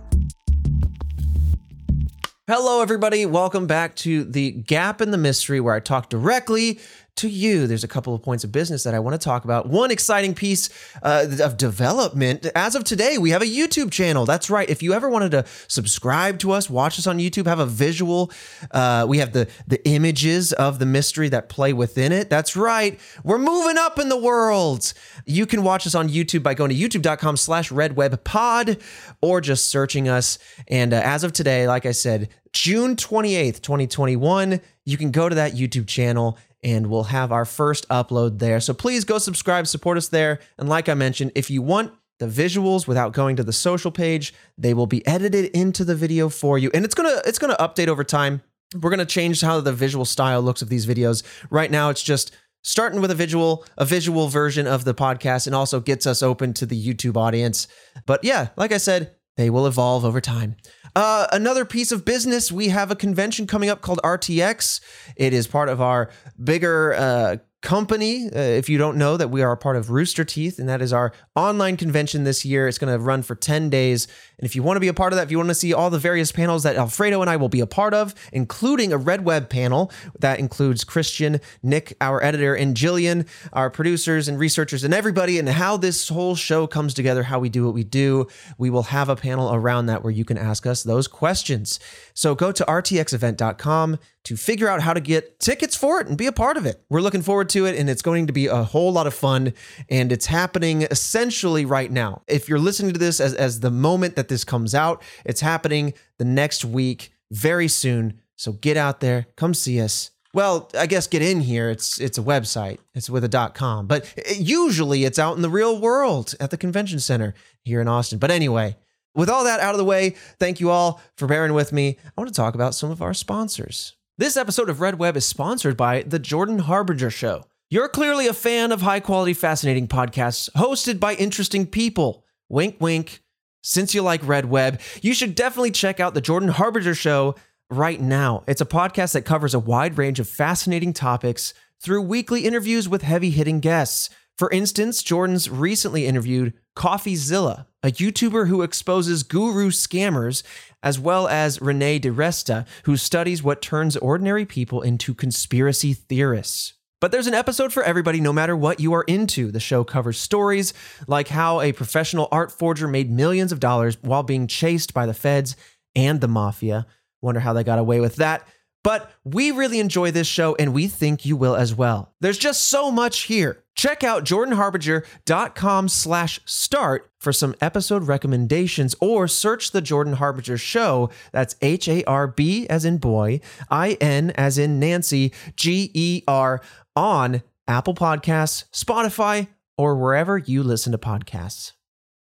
Hello, everybody. Welcome back to the Gap in the Mystery, where I talk directly to you. There's a couple of points of business that I want to talk about. One exciting piece uh, of development. As of today, we have a YouTube channel. That's right. If you ever wanted to subscribe to us, watch us on YouTube, have a visual, uh, we have the the images of the mystery that play within it. That's right. We're moving up in the world. You can watch us on YouTube by going to youtube.com slash redwebpod or just searching us. And uh, as of today, like I said, June 28th, 2021, you can go to that YouTube channel and we'll have our first upload there. So please go subscribe, support us there. And like I mentioned, if you want the visuals without going to the social page, they will be edited into the video for you. And it's going to it's going to update over time. We're going to change how the visual style looks of these videos. Right now it's just starting with a visual, a visual version of the podcast, and also gets us open to the YouTube audience. But yeah, like I said, they will evolve over time. Uh, another piece of business, we have a convention coming up called RTX. It is part of our bigger uh, company. Uh, if you don't know that we are a part of Rooster Teeth, and that is our online convention this year. It's going to run for 10 days. And if you want to be a part of that, if you want to see all the various panels that Alfredo and I will be a part of, including a Red Web panel that includes Christian, Nick, our editor, and Jillian, our producers and researchers, and everybody, and how this whole show comes together, how we do what we do, we will have a panel around that where you can ask us those questions. So go to rtxevent.com to figure out how to get tickets for it and be a part of it. We're looking forward to it, and it's going to be a whole lot of fun. And it's happening essentially right now. If you're listening to this as, as the moment that this comes out, it's happening the next week, very soon. So get out there, come see us. Well, I guess get in here. It's it's a website. It's with a dot com, but uh, usually it's out in the real world at the convention center here in Austin. But anyway, with all that out of the way, thank you all for bearing with me. I want to talk about some of our sponsors. This episode of Red Web is sponsored by The Jordan Harbinger Show. You're clearly a fan of high quality, fascinating podcasts hosted by interesting people. Wink, wink. Since you like Red Web, you should definitely check out The Jordan Harbinger Show right now. It's a podcast that covers a wide range of fascinating topics through weekly interviews with heavy hitting guests. For instance, Jordan's recently interviewed CoffeeZilla, a YouTuber who exposes guru scammers, as well as Renee DiResta, who studies what turns ordinary people into conspiracy theorists. But there's an episode for everybody, no matter what you are into. The show covers stories like how a professional art forger made millions of dollars while being chased by the feds and the mafia. Wonder how they got away with that. But we really enjoy this show and we think you will as well. There's just so much here. Check out jordanharbinger.com slash start for some episode recommendations or search the Jordan Harbinger show. That's H-A-R-B as in boy, I-N as in Nancy, G-E-R on Apple Podcasts, Spotify, or wherever you listen to podcasts.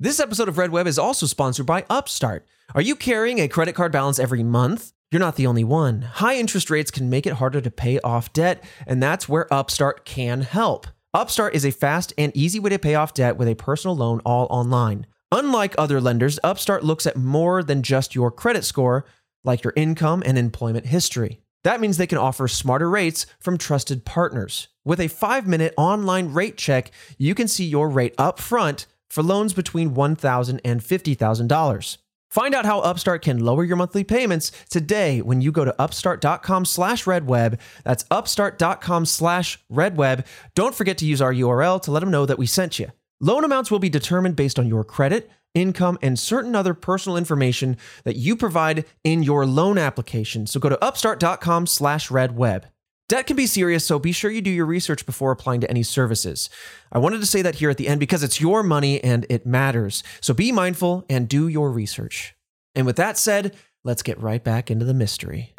This episode of Red Web is also sponsored by Upstart. Are you carrying a credit card balance every month? You're not the only one. High interest rates can make it harder to pay off debt, and that's where Upstart can help. Upstart is a fast and easy way to pay off debt with a personal loan all online. Unlike other lenders, Upstart looks at more than just your credit score, like your income and employment history. That means they can offer smarter rates from trusted partners. With a five minute online rate check, you can see your rate up front for loans between $1,000 and $50,000. Find out how Upstart can lower your monthly payments today when you go to upstart.com slash redweb. That's upstart.com slash redweb. Don't forget to use our URL to let them know that we sent you. Loan amounts will be determined based on your credit, income, and certain other personal information that you provide in your loan application. So go to upstart.com slash redweb. Debt can be serious, so be sure you do your research before applying to any services. I wanted to say that here at the end because it's your money and it matters. So be mindful and do your research. And with that said, let's get right back into the mystery.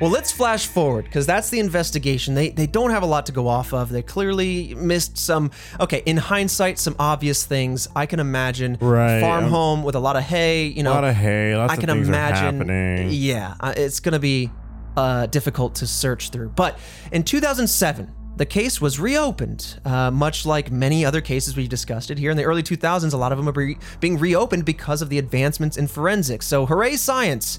Well, let's flash forward because that's the investigation. They they don't have a lot to go off of. They clearly missed some. Okay, in hindsight, some obvious things. I can imagine Right, farm um, home with a lot of hay. You know, A lot of hay. Lots I of can imagine. Yeah, uh, it's going to be uh, difficult to search through. But in 2007, the case was reopened, uh, much like many other cases we've discussed it here in the early 2000s. A lot of them are be- being reopened because of the advancements in forensics. So, hooray, science!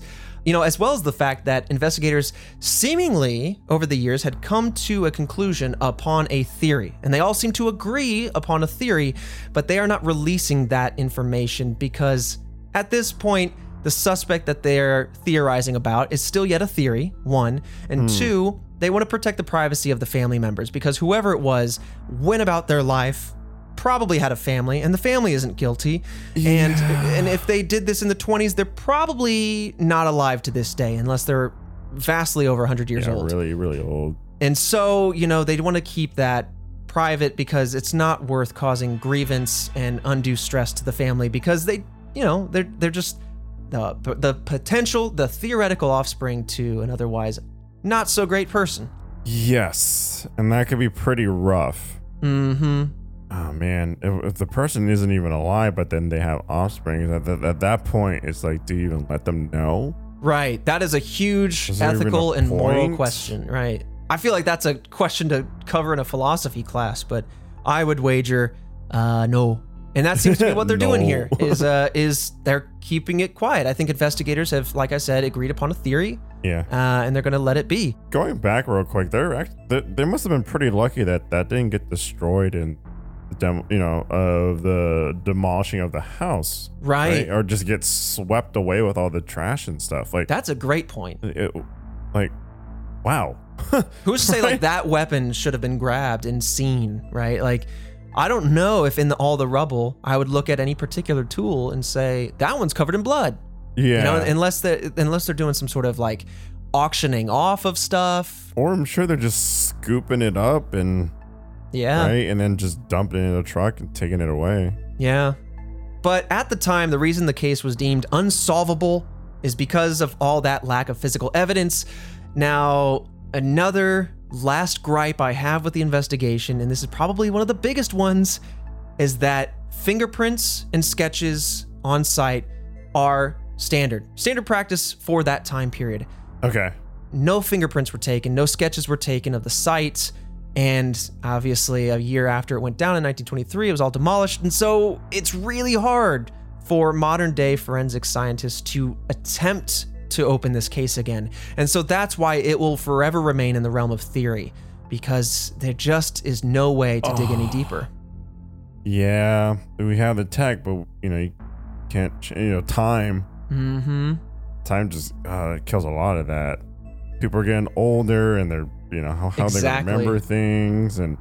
You know, as well as the fact that investigators seemingly over the years had come to a conclusion upon a theory. And they all seem to agree upon a theory, but they are not releasing that information because at this point, the suspect that they're theorizing about is still yet a theory, one. And hmm. two, they want to protect the privacy of the family members because whoever it was went about their life, probably had a family, and the family isn't guilty. And and if they did this in the 20s, they're probably not alive to this day unless they're vastly over 100 years Yeah, old. really, really old. And so, you know, they want to keep that private because it's not worth causing grievance and undue stress to the family because they, you know, they're they're just the the potential, the theoretical offspring to an otherwise not so great person. Yes, and that could be pretty rough. Mm-hmm. Oh man, if, if the person isn't even alive, but then they have offspring, at, that at that point, it's like, do you even let them know? Right. That is a huge Is ethical a and moral question. Right. I feel like that's a question to cover in a philosophy class, but I would wager uh, no. And that seems to be what they're doing here. Is uh, is they're keeping it quiet. I think investigators have, like I said, agreed upon a theory, Yeah. uh, and they're going to let it be. Going back real quick, they're act- they, they must have been pretty lucky that that didn't get destroyed in the dem- you know, of the demolishing of the house, Right. Or just get swept away with all the trash and stuff. Like That's a great point. it, like wow. Who's to say like that weapon should have been grabbed and seen, right? Like, I don't know if in the, all the rubble I would look at any particular tool and say that one's covered in blood. Yeah. You know, unless they unless they're doing some sort of like auctioning off of stuff. or I'm sure they're just scooping it up and Yeah. right, and then just dumping it in a truck and taking it away. Yeah. But at the time, the reason the case was deemed unsolvable is because of all that lack of physical evidence. Now, another last gripe I have with the investigation, and this is probably one of the biggest ones, is that fingerprints and sketches on site are standard. Standard practice for that time period Okay. no fingerprints were taken, no sketches were taken of the site. And obviously, a year after it went down in 1923, it was all demolished. And so it's really hard for modern day forensic scientists to attempt to open this case again. And so that's why it will forever remain in the realm of theory, because there just is no way to dig any deeper. Yeah, we have the tech, but you know, you can't. ch- You know, time. Mm hmm. Time just uh, kills a lot of that. People are getting older, and they're you know how, how Exactly. they remember things, and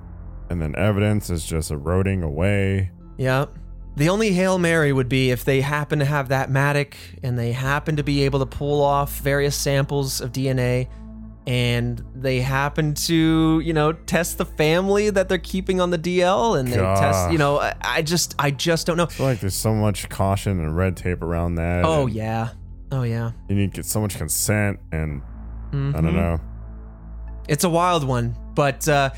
and then evidence is just eroding away. Yep. The only Hail Mary would be if they happen to have that mattock and they happen to be able to pull off various samples of DNA and they happen to, you know, test the family that they're keeping on the DL and they test, you know, I, I just I just don't know. I feel like there's so much caution and red tape around that. Oh yeah. Oh yeah. you need to get so much consent, and I Mhm. don't know. It's a wild one, but uh,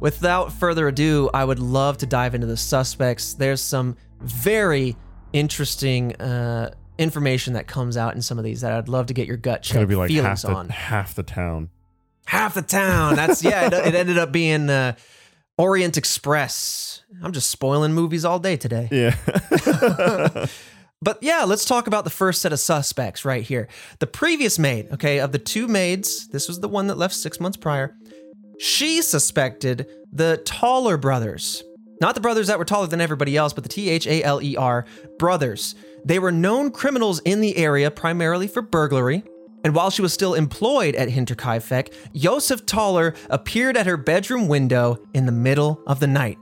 without further ado, I would love to dive into the suspects. There's some very interesting uh, information that comes out in some of these that I'd love to get your gut It's gonna be like half feelings the on. half the town. Half the town. That's yeah. It, it ended up being uh, Orient Express. I'm just spoiling movies all day today. Yeah. But yeah, let's talk about the first set of suspects right here. The previous maid, okay, of the two maids, this was the one that left six months prior. She suspected the Thaler brothers. Not the brothers that were taller than everybody else, but the T H A L E R brothers. They were known criminals in the area primarily for burglary. And while she was still employed at Hinterkaifeck, Josef Thaler appeared at her bedroom window in the middle of the night.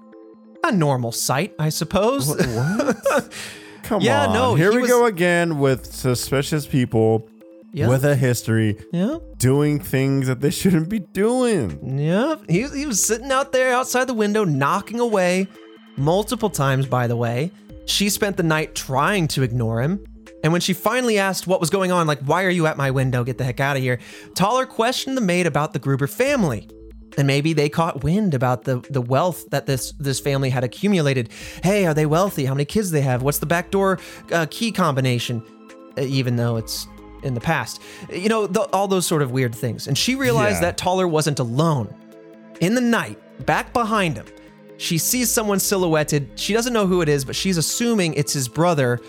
A normal sight, I suppose. what? Come Yeah, on. no, Here he we was- go again with suspicious people Yeah. with a history yeah. doing things that they shouldn't be doing. Yeah, he, he was sitting out there outside the window, knocking away multiple times, by the way. She spent the night trying to ignore him. And when she finally asked what was going on, like, why are you at my window? Get the heck out of here. Thaler questioned the maid about the Gruber family. And maybe they caught wind about the, the wealth that this this family had accumulated. Hey, are they wealthy? How many kids they have? What's the backdoor uh, key combination? Uh, even though it's in the past, you know, the, all those sort of weird things. And she realized Yeah. that Thaler wasn't alone. In the night, back behind him, she sees someone silhouetted. She doesn't know who it is, but she's assuming it's his brother,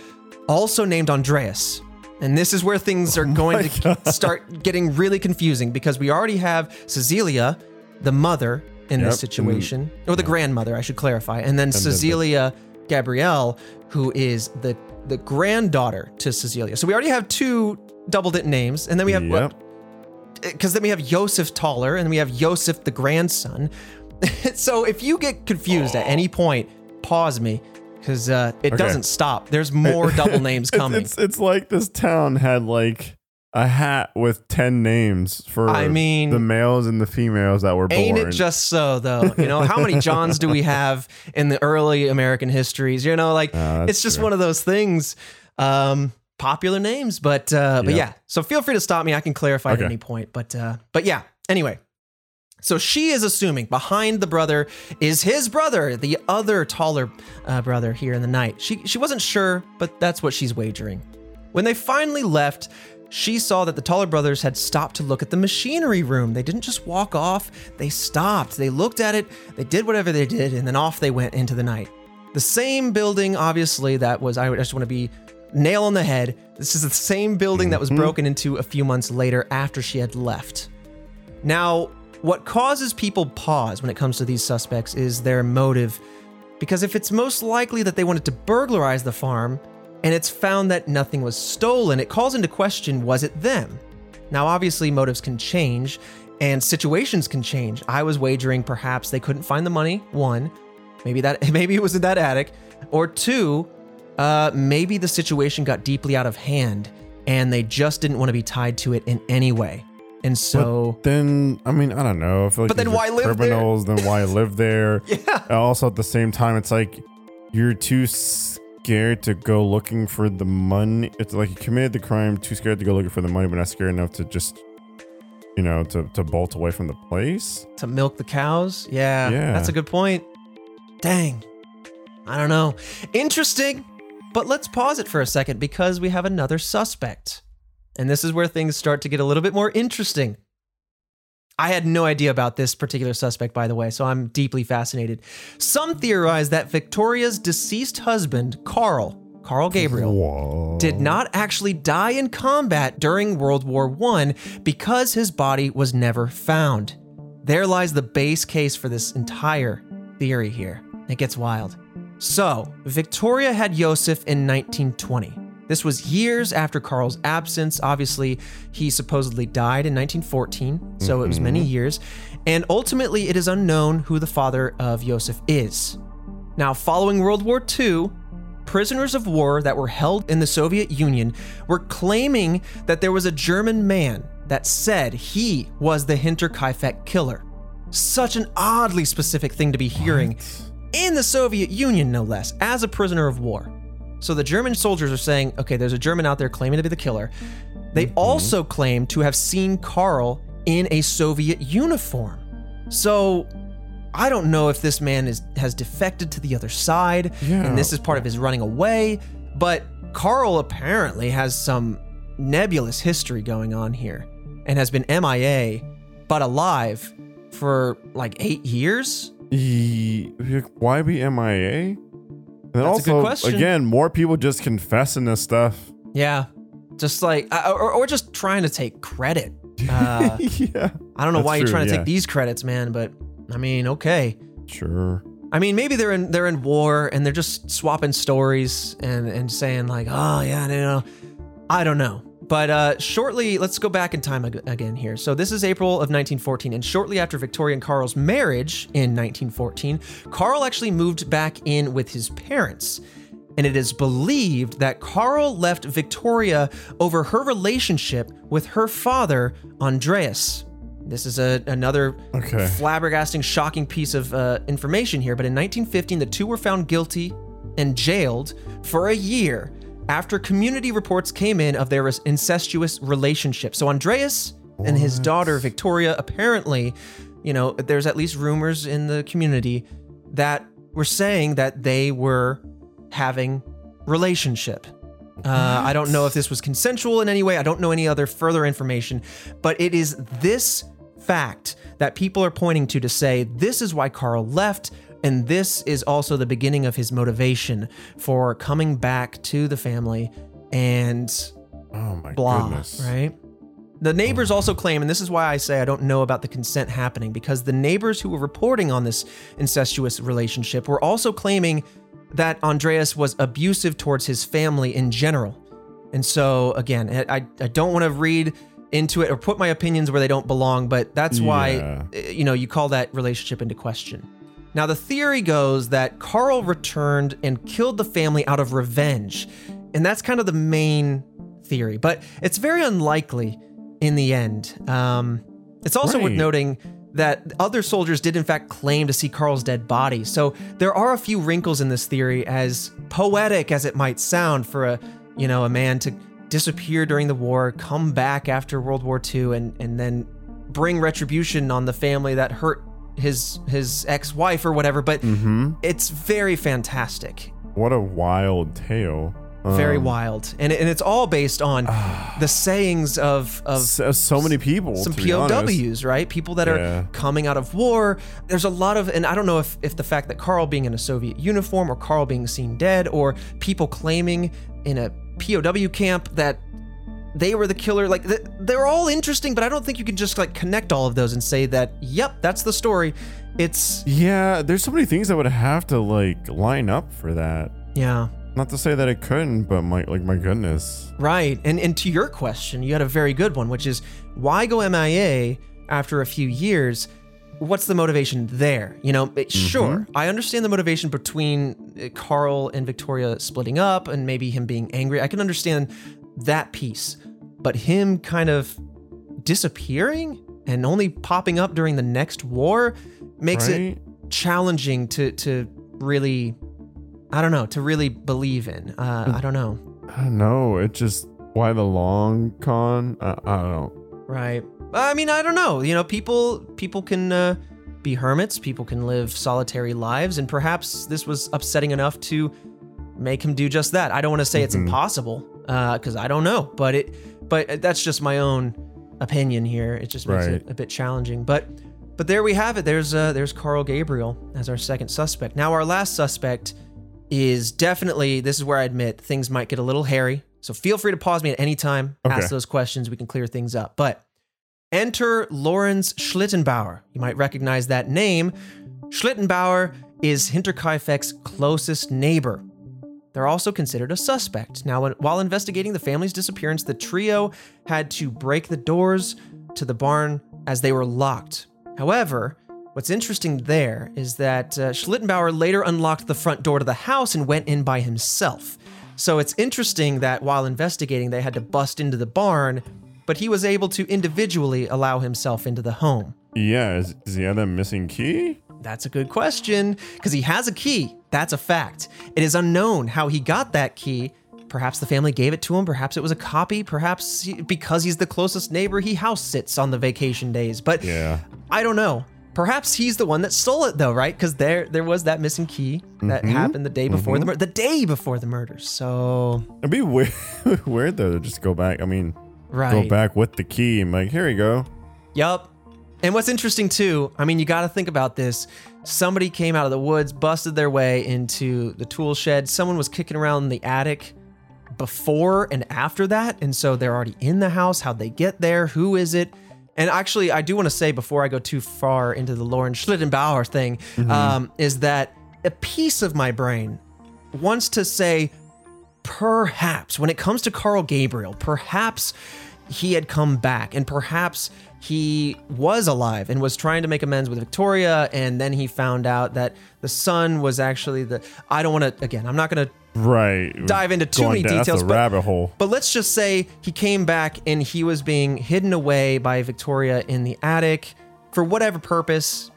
also named Andreas. And this is where things are going to start getting really confusing because we already have Cecilia, the mother in Yep, this situation, or the grandmother, I should clarify, and then Cecilia Gabriel, who is the the granddaughter to Cecilia. So we already have two doubled it names, and then we have Yep. because then we have Joseph Thaler, and then we have Joseph the grandson. so if you get confused at any point, pause me because uh, it Okay. doesn't stop. There's more double names coming. It's, it's like this town had like a hat with 10 names for I mean- the males and the females that were born. Ain't it just so though? You know, how many Johns do we have in the early American histories? You know, like that's it's just true. one of those things. Um, popular names, but uh, but Yep. yeah. So feel free to stop me. I can clarify at any point. But uh, but yeah. Anyway, so she is assuming behind the brother is his brother, the other Thaler uh, brother here in the night. She she wasn't sure, but that's what she's wagering. When they finally left, she saw that the Thaler brothers had stopped to look at the machinery room. They didn't just walk off, they stopped. They looked at it, they did whatever they did, and then off they went into the night. The same building, obviously, that was, I just want to be nail on the head. This is the same building that was mm-hmm. broken into a few months later after she had left. Now, what causes people pause when it comes to these suspects is their motive. Because if it's most likely that they wanted to burglarize the farm, and it's found that nothing was stolen, it calls into question was it them? Now, obviously, motives can change and situations can change. I was wagering perhaps they couldn't find the money, one, maybe that maybe it was in that attic, or two, uh, maybe the situation got deeply out of hand and they just didn't want to be tied to it in any way. And so But then, I mean, I don't know. I feel like But then why live there? criminals? Then why live there? Yeah. Also, at the same time, it's like you're too scared to go looking for the money. It's like he committed the crime, too scared to go looking for the money, but not scared enough to just, you know, to to bolt away from the place. to milk the cows. Yeah, Yeah. that's a good point. Dang. I don't know. Interesting, but let's pause it for a second because we have another suspect. And this is where things start to get a little bit more interesting. I had no idea about this particular suspect, by the way, so I'm deeply fascinated. Some theorize that Victoria's deceased husband, Carl, Carl Gabriel, Whoa. did not actually die in combat during World War I because his body was never found. There lies the base case for this entire theory here. It gets wild. So, Victoria had Joseph in 1920. This was years after Carl's absence. Obviously, he supposedly died in 1914, so it was many mm-hmm. years. And ultimately, it is unknown who the father of Joseph is. Now, following World War II, prisoners of war that were held in the Soviet Union were claiming that there was a German man that said he was the Hinterkaifeck killer. Such an oddly specific thing to be hearing in the Soviet Union, no less, as a prisoner of war. So the German soldiers are saying, okay, there's a German out there claiming to be the killer. They mm-hmm. also claim to have seen Carl in a Soviet uniform. So I don't know if this man is has defected to the other side Yeah. and this is part of his running away, but Carl apparently has some nebulous history going on here and has been MIA but alive for like 8 years. Ye- why be MIA? And That's a good also, question. again, more people just confessing this stuff. Yeah. Just like uh, or, or just trying to take credit. Uh, yeah, I don't know That's why you're true, trying to yeah. take these credits, man, but I mean, okay. sure. I mean, maybe they're in they're in war and they're just swapping stories and and saying like, oh yeah, you know, I don't know. But uh, shortly, let's go back in time ag- again here. So this is April of 1914, and shortly after Victoria and Carl's marriage in 1914, Carl actually moved back in with his parents. And it is believed that Carl left Victoria over her relationship with her father, Andreas. This is a, another Okay. flabbergasting, shocking piece of uh, information here. But in 1915, the two were found guilty and jailed for a year after community reports came in of their incestuous relationship. So Andreas and his daughter Victoria apparently, you know, there's at least rumors in the community that were saying that they were having relationship. Uh, I don't know if this was consensual in any way. I don't know any other further information, but it is this fact that people are pointing to to say this is why Carl left, and this is also the beginning of his motivation for coming back to the family and Oh my blah, goodness. right? The neighbors also claim, and this is why I say I don't know about the consent happening, because the neighbors who were reporting on this incestuous relationship were also claiming that Andreas was abusive towards his family in general. And so, again, I, I- don't want to read into it or put my opinions where they don't belong, but that's why, Yeah. uh, you know, you call that relationship into question. Now, the theory goes that Carl returned and killed the family out of revenge. And that's kind of the main theory, but it's very unlikely in the end. Um, it's also worth noting that other soldiers did, in fact, claim to see Carl's dead body. So there are a few wrinkles in this theory, as poetic as it might sound for a, you know, a man to disappear during the war, come back after World War II, and and then bring retribution on the family that hurt his his ex-wife or whatever. But Mm-hmm. it's very fantastic. What a wild tale. very Um, wild, and and it's all based on the sayings of of So, so many people. some to be honest. POWs, right? People that Yeah. are coming out of war. There's a lot of, and I don't know if, if the fact that Carl being in a Soviet uniform or Carl being seen dead or people claiming in a POW camp that they were the killer, like they're all interesting, but I don't think you can just like connect all of those and say that, yep, that's the story. It's, Yeah, there's so many things that would have to like line up for that. yeah. Not to say that it couldn't, but my like my goodness. Right. And and to your question, you had a very good one, which is why go MIA after a few years? What's the motivation there? You know, it- sure, I understand the motivation between uh, Carl and Victoria splitting up and maybe him being angry. I can understand that piece. But him kind of disappearing and only popping up during the next war makes it challenging to to really I don't know, to really believe in. Uh, I don't know. I don't know. It just why the long con? I, I don't know. Right. I mean, I don't know. You know, people people can uh, be hermits. People can live solitary lives, and perhaps this was upsetting enough to make him do just that. I don't want to say it's Mhm. impossible because I don't know, but it but that's just my own opinion here. It just makes it a bit challenging. But but there we have it. There's uh, there's Carl Gabriel as our second suspect. Now our last suspect is definitely this is where I admit things might get a little hairy. So feel free to pause me at any time, Okay. ask those questions, we can clear things up. But enter Lorenz Schlittenbauer. You might recognize that name. Schlittenbauer is Hinterkaifeck's closest neighbor. They're also considered a suspect. Now, when- while investigating the family's disappearance, the trio had to break the doors to the barn as they were locked. However, what's interesting there is that uh, Schlittenbauer later unlocked the front door to the house and went in by himself. So it's interesting that while investigating, they had to bust into the barn, but he was able to individually allow himself into the home. Yeah, is, does he have that missing key? That's a good question because he has a key. That's a fact. It is unknown how he got that key. Perhaps the family gave it to him. Perhaps it was a copy. Perhaps he- because he's the closest neighbor, he house sits on the vacation days. But Yeah. I don't know. Perhaps he's the one that stole it, though, right? Because there, there was that missing key that mm-hmm. happened the day before the mm-hmm. mur- the day before the murders. So It'd be weird, weird though to just go back. I mean, right, go back with the key and like, here you go. Yup. And what's interesting too, I mean, you got to think about this. Somebody came out of the woods, busted their way into the tool shed. Someone was kicking around in the attic before and after that. And so they're already in the house. How'd they get there? Who is it? And actually, I do want to say before I go too far into the Lauren Schlittenbauer thing, um, is that a piece of my brain wants to say, perhaps when it comes to Carl Gabriel, perhaps he had come back and perhaps he was alive and was trying to make amends with Victoria. And then he found out that the son was actually the. I don't want to, again, I'm not going to Right. dive into too many down- details, That's a but- rabbit hole. but let's just say he came back and he was being hidden away by Victoria in the attic for whatever purpose.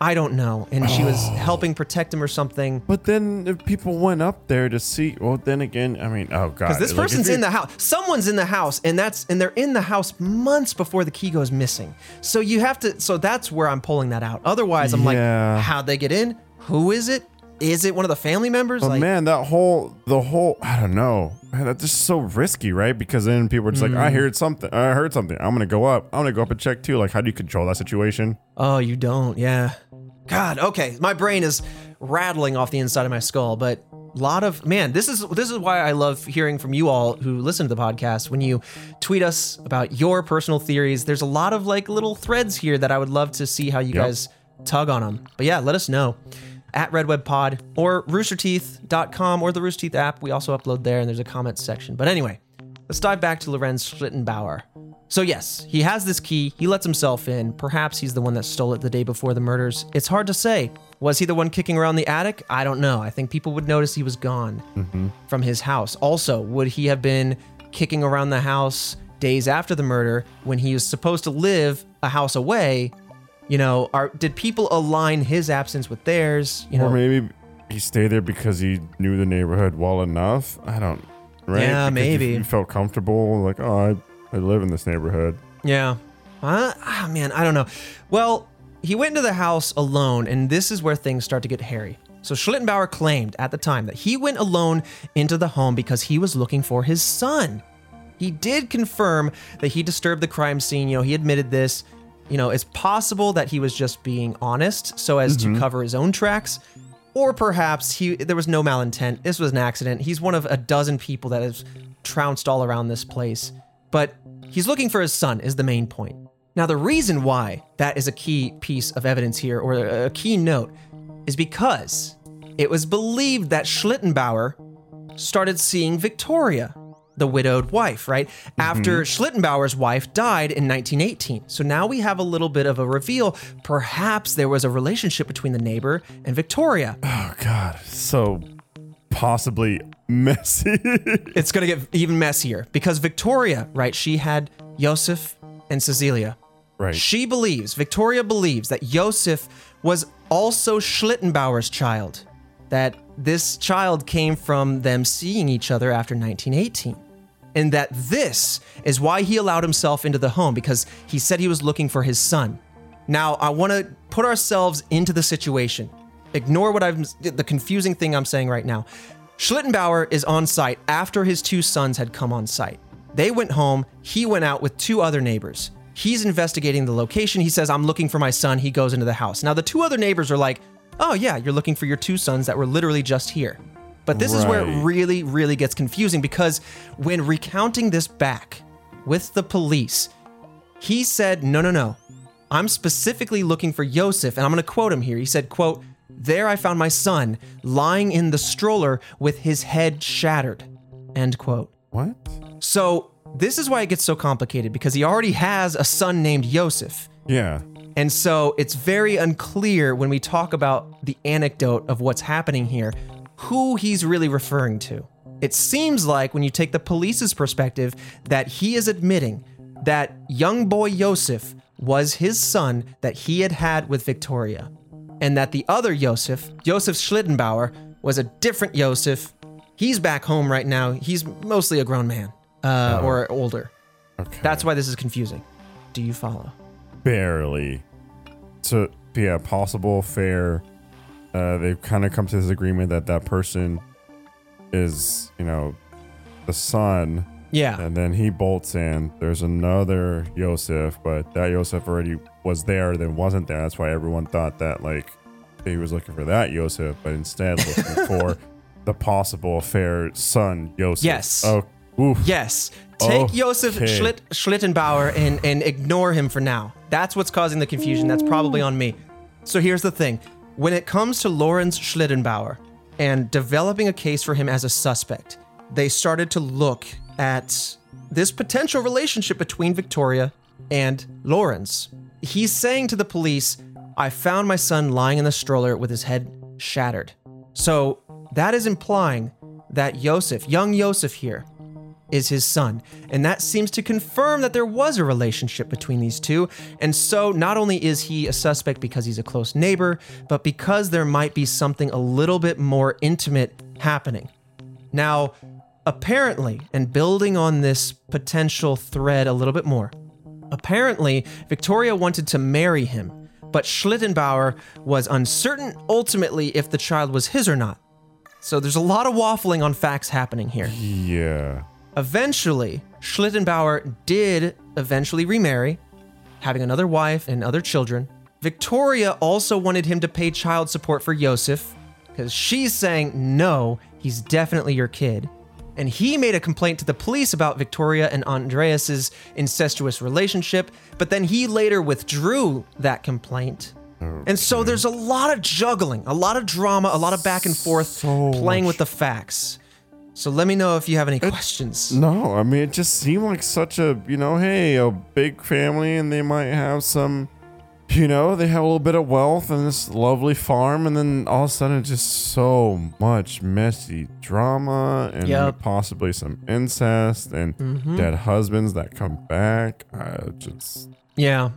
I don't know. And she was Oh. helping protect him or something. But then if people went up there to see, well, then again, I mean, oh god, Because this like, if person's you- in the house. Someone's in the house, and that's and they're in the house months before the key goes missing. So you have to. So that's where I'm pulling that out. Otherwise, I'm Yeah. like, how'd they get in? Who is it? Is it one of the family members? But like, man, that whole the whole I don't know. Man, that's just so risky, right? Because then people are just like, Mm. I heard something. I heard something. I'm gonna go up. I'm gonna go up and check too. Like, how do you control that situation? Oh, you don't. Yeah. God. Okay. My brain is rattling off the inside of my skull, but a lot of man. This is this is why I love hearing from you all who listen to the podcast. When you tweet us about your personal theories, there's a lot of like little threads here that I would love to see how you Yep. guys tug on them. But yeah, let us know at redwebpod or roosterteeth.com or the Rooster Teeth app. We also upload there and there's a comments section. But anyway, let's dive back to Lorenz Schlittenbauer. So, yes, he has this key. He lets himself in. Perhaps he's the one that stole it the day before the murders. It's hard to say. Was he the one kicking around the attic? I don't know. I think people would notice he was gone mm-hmm. from his house. Also, would he have been kicking around the house days after the murder when he was supposed to live a house away? You know, are did people align his absence with theirs? You know, Or maybe he stayed there because he knew the neighborhood well enough. I don't. Right? Yeah, Because maybe. You felt comfortable. Like, oh, I, I live in this neighborhood. Yeah. Uh, ah, man, I don't know. Well, he went into the house alone, and this is where things start to get hairy. So Schlittenbauer claimed at the time that he went alone into the home because he was looking for his son. He did confirm that he disturbed the crime scene. You know, he admitted this. You know, it's possible that he was just being honest so as to cover his own tracks. Or perhaps he there was no malintent. This was an accident. He's one of a dozen people that has trounced all around this place. But he's looking for his son is the main point. Now the reason why that is a key piece of evidence here or a key note is because it was believed that Schlittenbauer started seeing Victoria, the widowed wife, right? Mm-hmm. After Schlittenbauer's wife died in 1918. So now we have a little bit of a reveal. Perhaps there was a relationship between the neighbor and Victoria. Oh God, so possibly messy. It's going to get even messier because Victoria, right? She had Joseph and Cecilia. right. She believes, Victoria believes that Joseph was also Schlittenbauer's child, that this child came from them seeing each other after 1918. And that this is why he allowed himself into the home because he said he was looking for his son. Now, I want to put ourselves into the situation. Ignore what I'm the confusing thing I'm saying right now. Schlittenbauer is on site after his two sons had come on site. They went home, he went out with two other neighbors. He's investigating the location. He says, I'm looking for my son. He goes into the house. Now, the two other neighbors are like, Oh, yeah, you're looking for your two sons that were literally just here. But this is where it really, really gets confusing because when recounting this back with the police, he said, No, no, no. I'm specifically looking for Yosef, and I'm going to quote him here. He said, quote, There I found my son lying in the stroller with his head shattered. End quote. what? So this is why it gets so complicated because he already has a son named Yosef. Yeah. And so it's very unclear when we talk about the anecdote of what's happening here, who he's really referring to. It seems like when you take the police's perspective that he is admitting that young boy Yosef was his son that he had had with Victoria, and that the other Yosef, Josef Schlittenbauer, was a different Yosef. He's back home right now. He's mostly a grown man uh, or older. Okay. That's why this is confusing. Do you follow? barely. So yeah, possible, fair. Uh, they've kind of come to this agreement that that person is, you know, the son, Yeah. and then he bolts in. There's another Yosef, but that Yosef already was there, then wasn't there. That's why everyone thought that like he was looking for that Yosef, but instead looking for the possible fair son Yosef. Yes. Oh, oof. Yes. Take Josef Okay. Schlitt, Schlittenbauer and, and ignore him for now. That's what's causing the confusion. That's probably on me. So here's the thing when it comes to Lorenz Schlittenbauer and developing a case for him as a suspect, they started to look at this potential relationship between Victoria and Lawrence. He's saying to the police, I found my son lying in the stroller with his head shattered. So that is implying that Yosef, young Yosef here, is his son. And that seems to confirm that there was a relationship between these two. And so not only is he a suspect because he's a close neighbor, but because there might be something a little bit more intimate happening. Now, apparently, and building on this potential thread a little bit more, apparently, Victoria wanted to marry him, but Schlittenbauer was uncertain ultimately if the child was his or not. So there's a lot of waffling on facts happening here. Yeah. Eventually, Schlittenbauer did eventually remarry, having another wife and other children. Victoria also wanted him to pay child support for Yosef, because she's saying, no, he's definitely your kid. And he made a complaint to the police about Victoria and Andreas's incestuous relationship, but then he later withdrew that complaint. And so there's a lot of juggling, a lot of drama, a lot of back and forth So playing much- with the facts. So let me know if you have any questions. No, I mean it just seemed like such a you know, hey, a big family, and they might have some, you know, they have a little bit of wealth and this lovely farm, and then all of a sudden it's just so much messy drama and Yep. possibly some incest and mm-hmm. dead husbands that come back. I just Yeah.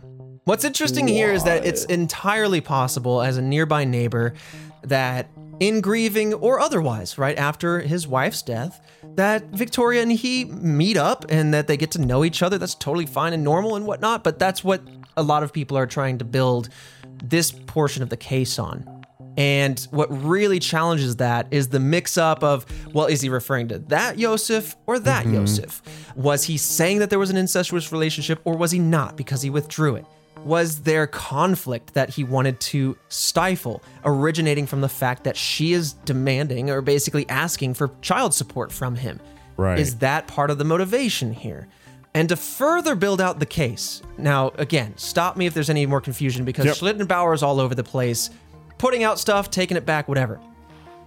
What's interesting here is that it's entirely possible as a nearby neighbor that in grieving or otherwise, right after his wife's death, that Victoria and he meet up and that they get to know each other. That's totally fine and normal and whatnot, but that's what a lot of people are trying to build this portion of the case on. And what really challenges that is the mix up of, well, is he referring to that Yosef or that mm-hmm. Yosef? Was he saying that there was an incestuous relationship or was he not because he withdrew it? Was there conflict that he wanted to stifle, originating from the fact that she is demanding or basically asking for child support from him? Right. Is that part of the motivation here? And to further build out the case, now again, stop me if there's any more confusion because Yep. Schlittenbauer is all over the place, putting out stuff, taking it back, whatever.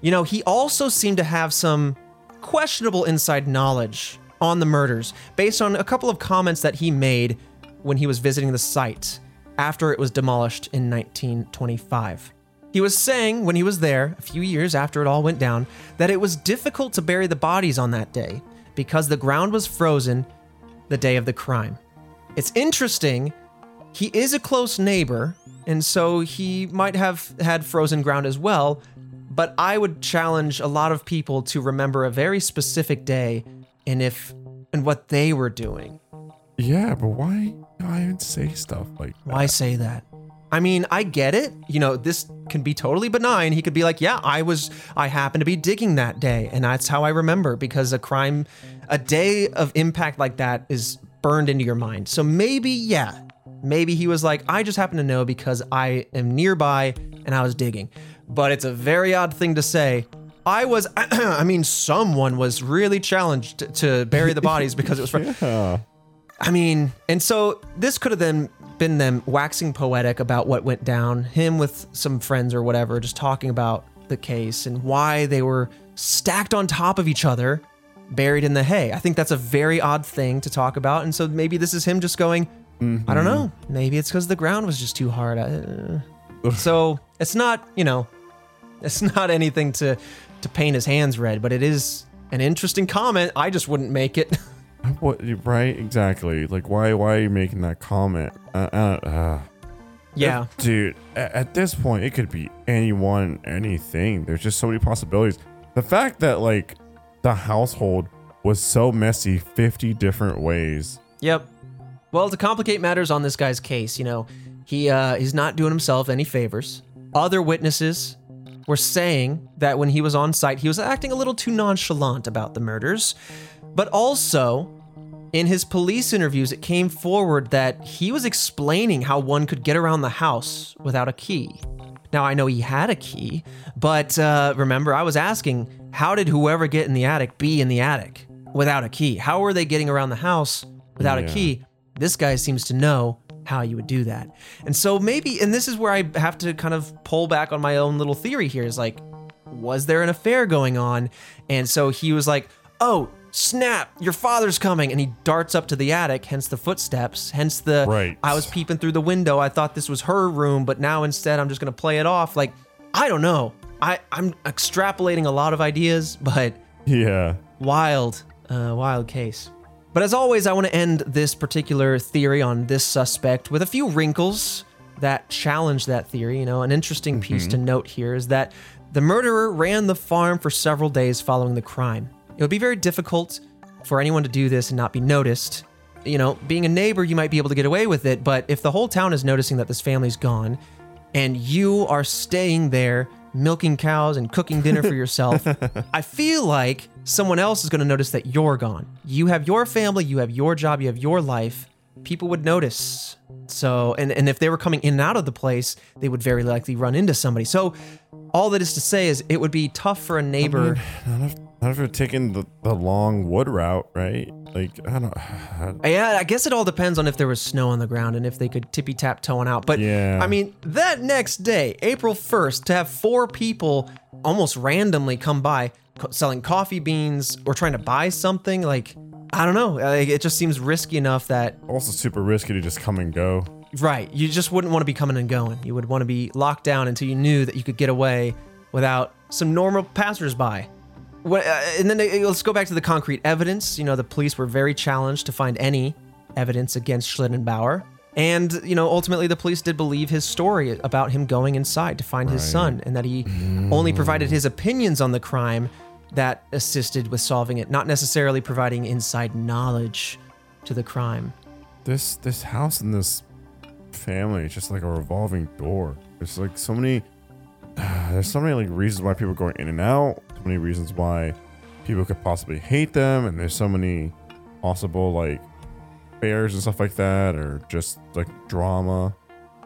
You know, he also seemed to have some questionable inside knowledge on the murders based on a couple of comments that he made when he was visiting the site after it was demolished in 1925. He was saying when he was there, a few years after it all went down, that it was difficult to bury the bodies on that day because the ground was frozen the day of the crime. It's interesting, he is a close neighbor, and so he might have had frozen ground as well, but I would challenge a lot of people to remember a very specific day and if and what they were doing. Yeah, but why? Why even say stuff like that? Why say that? I mean, I get it. You know, this can be totally benign. He could be like, "Yeah, I was I happened to be digging that day and that's how I remember because a crime a day of impact like that is burned into your mind." So maybe, yeah. Maybe he was like, "I just happen to know because I am nearby and I was digging." But it's a very odd thing to say. I was I mean, someone was really challenged to bury the bodies because it was fr- Yeah. I mean, and so this could have then been them waxing poetic about what went down, him with some friends or whatever, just talking about the case and why they were stacked on top of each other, buried in the hay. I think that's a very odd thing to talk about. And so maybe this is him just going, I don't know. Maybe it's because the ground was just too hard. Uh, so it's not, you know, it's not anything to to paint his hands red, but it is an interesting comment. I just wouldn't make it. What? Right? Exactly. Like, why? Why are you making that comment? Uh, uh, uh. yeah. dude. At, at this point, it could be anyone, anything. There's just so many possibilities. The fact that like the household was so messy, fifty different ways. Yep. Well, to complicate matters on this guy's case, you know, he uh, he's not doing himself any favors. Other witnesses were saying that when he was on site, he was acting a little too nonchalant about the murders. But also, in his police interviews, it came forward that he was explaining how one could get around the house without a key. Now, I know he had a key, but uh, remember, I was asking, how did whoever get in the attic be in the attic without a key? How were they getting around the house without a key? This guy seems to know how you would do that. And so maybe, and this is where I have to kind of pull back on my own little theory here is like, was there an affair going on? And so he was like, oh, snap, your father's coming. And he darts up to the attic, hence the footsteps, hence the, Right. I was peeping through the window. I thought this was her room, but now instead I'm just going to play it off. Like, I don't know. I, I'm extrapolating a lot of ideas, but Yeah. wild, uh, wild case. But as always, I want to end this particular theory on this suspect with a few wrinkles that challenge that theory. You know, an interesting piece to note here is that the murderer ran the farm for several days following the crime. It would be very difficult for anyone to do this and not be noticed. You know, being a neighbor, you might be able to get away with it, but if the whole town is noticing that this family's gone and you are staying there milking cows and cooking dinner for yourself, I feel like someone else is going to notice that you're gone. You have your family, you have your job, you have your life. People would notice. So, and, and if they were coming in and out of the place, they would very likely run into somebody. So, all that is to say is it would be tough for a neighbor. Not if, not if you're taking the, the long wood route, right? Like, I don't. Yeah, I guess it all depends on if there was snow on the ground and if they could tippy tap toeing out. But Yeah. I mean, that next day, April 1st, to have four people almost randomly come by co- selling coffee beans or trying to buy something, like, I don't know. Like, it just seems risky enough that, also super risky to just come and go. right, you just wouldn't want to be coming and going. You would want to be locked down until you knew that you could get away without some normal passersby. Uh, and then uh, let's go back to the concrete evidence. You know, the police were very challenged to find any evidence against Schlittenbauer. And, you know, ultimately the police did believe his story about him going inside to find his son and that he only provided his opinions on the crime that assisted with solving it, not necessarily providing inside knowledge to the crime. This this house and this family is just like a revolving door. There's like so many. there's so many like reasons why people are going in and out. Many reasons why people could possibly hate them, and there's so many possible like fairs and stuff like that, or just like drama.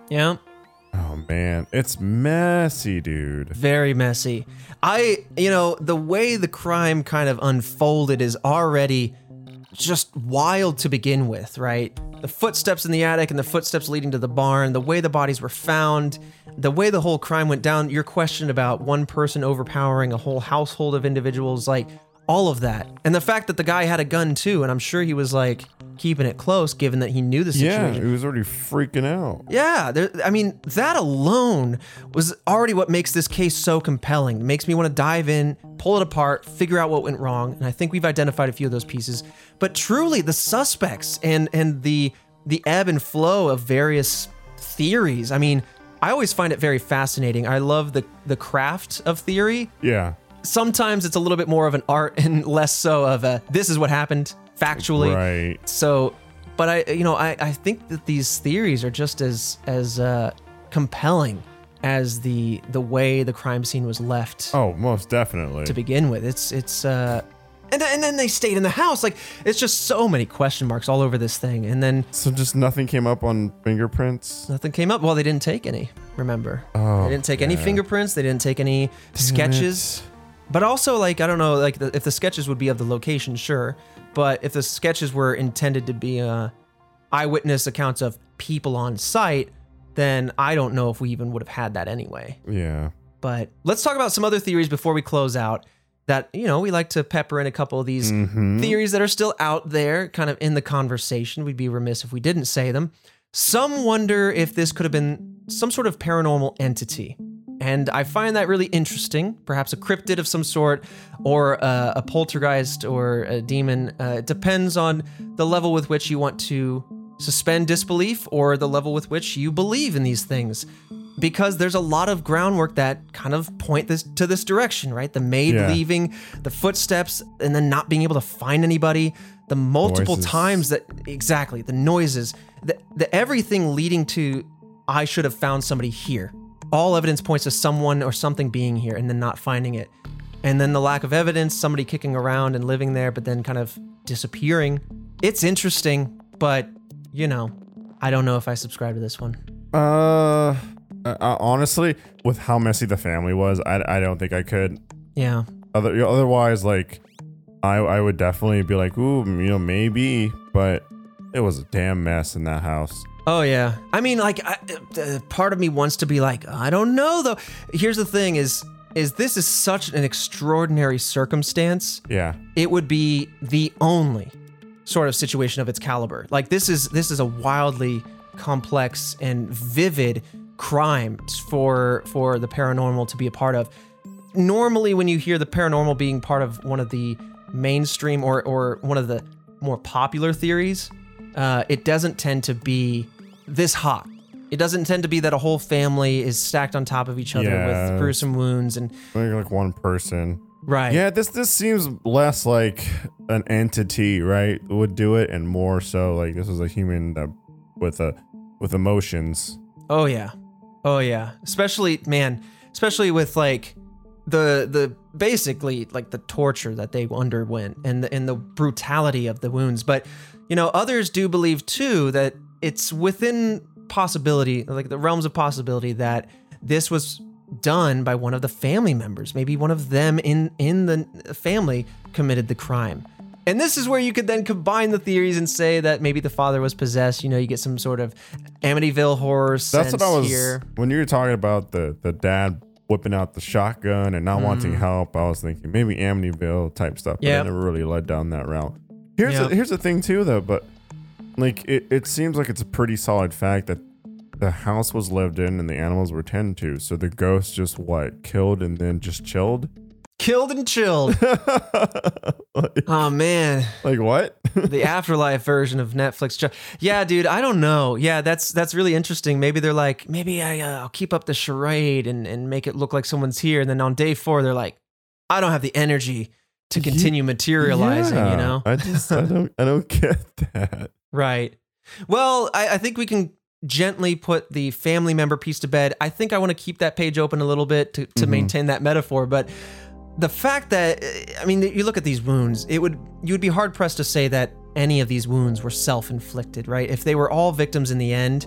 Yeah. Oh man, it's messy, dude. Very messy. I, you know, the way the crime kind of unfolded is already just wild to begin with, right? The footsteps in the attic and the footsteps leading to the barn, the way the bodies were found, the way the whole crime went down, your question about one person overpowering a whole household of individuals, like all of that. And the fact that the guy had a gun too, and I'm sure he was like keeping it close given that he knew the situation. Yeah, it was already freaking out. Yeah, there, I mean, that alone was already what makes this case so compelling. It makes me want to dive in, pull it apart, figure out what went wrong, and I think we've identified a few of those pieces. But truly, the suspects and and the the ebb and flow of various theories. I mean, I always find it very fascinating. I love the the craft of theory. Yeah, Sometimes it's a little bit more of an art and less so of a this is what happened factually. right. So, but I, you know, I, I think that these theories are just as as uh, compelling as the the way the crime scene was left Oh, most definitely. to begin with. It's it's uh, and then, and then they stayed in the house. Like it's just so many question marks all over this thing. And then so just nothing came up on fingerprints. nothing came up. Well, they didn't take any. Remember, Oh, they didn't take any fingerprints. They didn't take any sketches. But also, like, I don't know, like, the, if the sketches would be of the location, sure. But if the sketches were intended to be uh, eyewitness accounts of people on site, then I don't know if we even would have had that anyway. Yeah. But let's talk about some other theories before we close out. That, you know, we like to pepper in a couple of these Mhm. theories that are still out there, kind of in the conversation. We'd be remiss if we didn't say them. Some wonder if this could have been some sort of paranormal entity. And I find that really interesting. Perhaps a cryptid of some sort, or a, a poltergeist, or a demon. Uh, it depends on the level with which you want to suspend disbelief or the level with which you believe in these things. Because there's a lot of groundwork that kind of point this to this direction, right? The maid Yeah. leaving, the footsteps, and then not being able to find anybody, the multiple Noises. times that exactly the noises, the, the everything leading to I should have found somebody here. All evidence points to someone or something being here and then not finding it. And then the lack of evidence, somebody kicking around and living there, but then kind of disappearing. It's interesting, but you know, I don't know if I subscribe to this one. Uh, uh, honestly, with how messy the family was, I, I don't think I could. Yeah. Other, otherwise, like, I I would definitely be like, ooh, you know, maybe, but it was a damn mess in that house. Oh yeah. I mean, like, I, uh, part of me wants to be like, I don't know though. Here's the thing: is is this is such an extraordinary circumstance. Yeah, It would be the only sort of situation of its caliber. Like this is this is a wildly complex and vivid crime for for the paranormal to be a part of. Normally, when you hear the paranormal being part of one of the mainstream or or one of the more popular theories, uh, it doesn't tend to be this hot. It doesn't tend to be that a whole family is stacked on top of each other Yeah. with gruesome wounds and like, like one person. right. Yeah, this this seems less like an entity, right? Would do it, and more so like this is a human that with a with emotions. Oh yeah. Oh yeah. Especially man, especially with like the the basically like the torture that they underwent and the and the brutality of the wounds. But you know, others do believe too that it's within possibility, like the realms of possibility that this was done by one of the family members. Maybe one of them in in the family committed the crime. And this is where you could then combine the theories and say that maybe the father was possessed. You know, you get some sort of Amityville horror That's sense what I was here. when you were talking about the the dad whipping out the shotgun and not wanting help. I was thinking maybe Amityville type stuff. But Mm. Yeah. Never really led down that route. Here's Yeah. the, here's the thing too though, but like it, it seems like it's a pretty solid fact that the house was lived in and the animals were tended to. So the ghost just what killed and then just chilled. Killed and chilled. like, oh man, like what? the afterlife version of Netflix. Yeah, dude, I don't know. Yeah, that's that's really interesting. Maybe they're like, maybe I, uh, I'll keep up the charade and and make it look like someone's here. And then on day four, they're like, I don't have the energy to continue materializing. Yeah, You know, I just I don't I don't get that. right? Well, I, I think we can gently put the family member piece to bed. I think I want to keep that page open a little bit to, to maintain that metaphor, but the fact that I mean you look at these wounds, it would you would be hard pressed to say that any of these wounds were self-inflicted, right? If they were all victims in the end,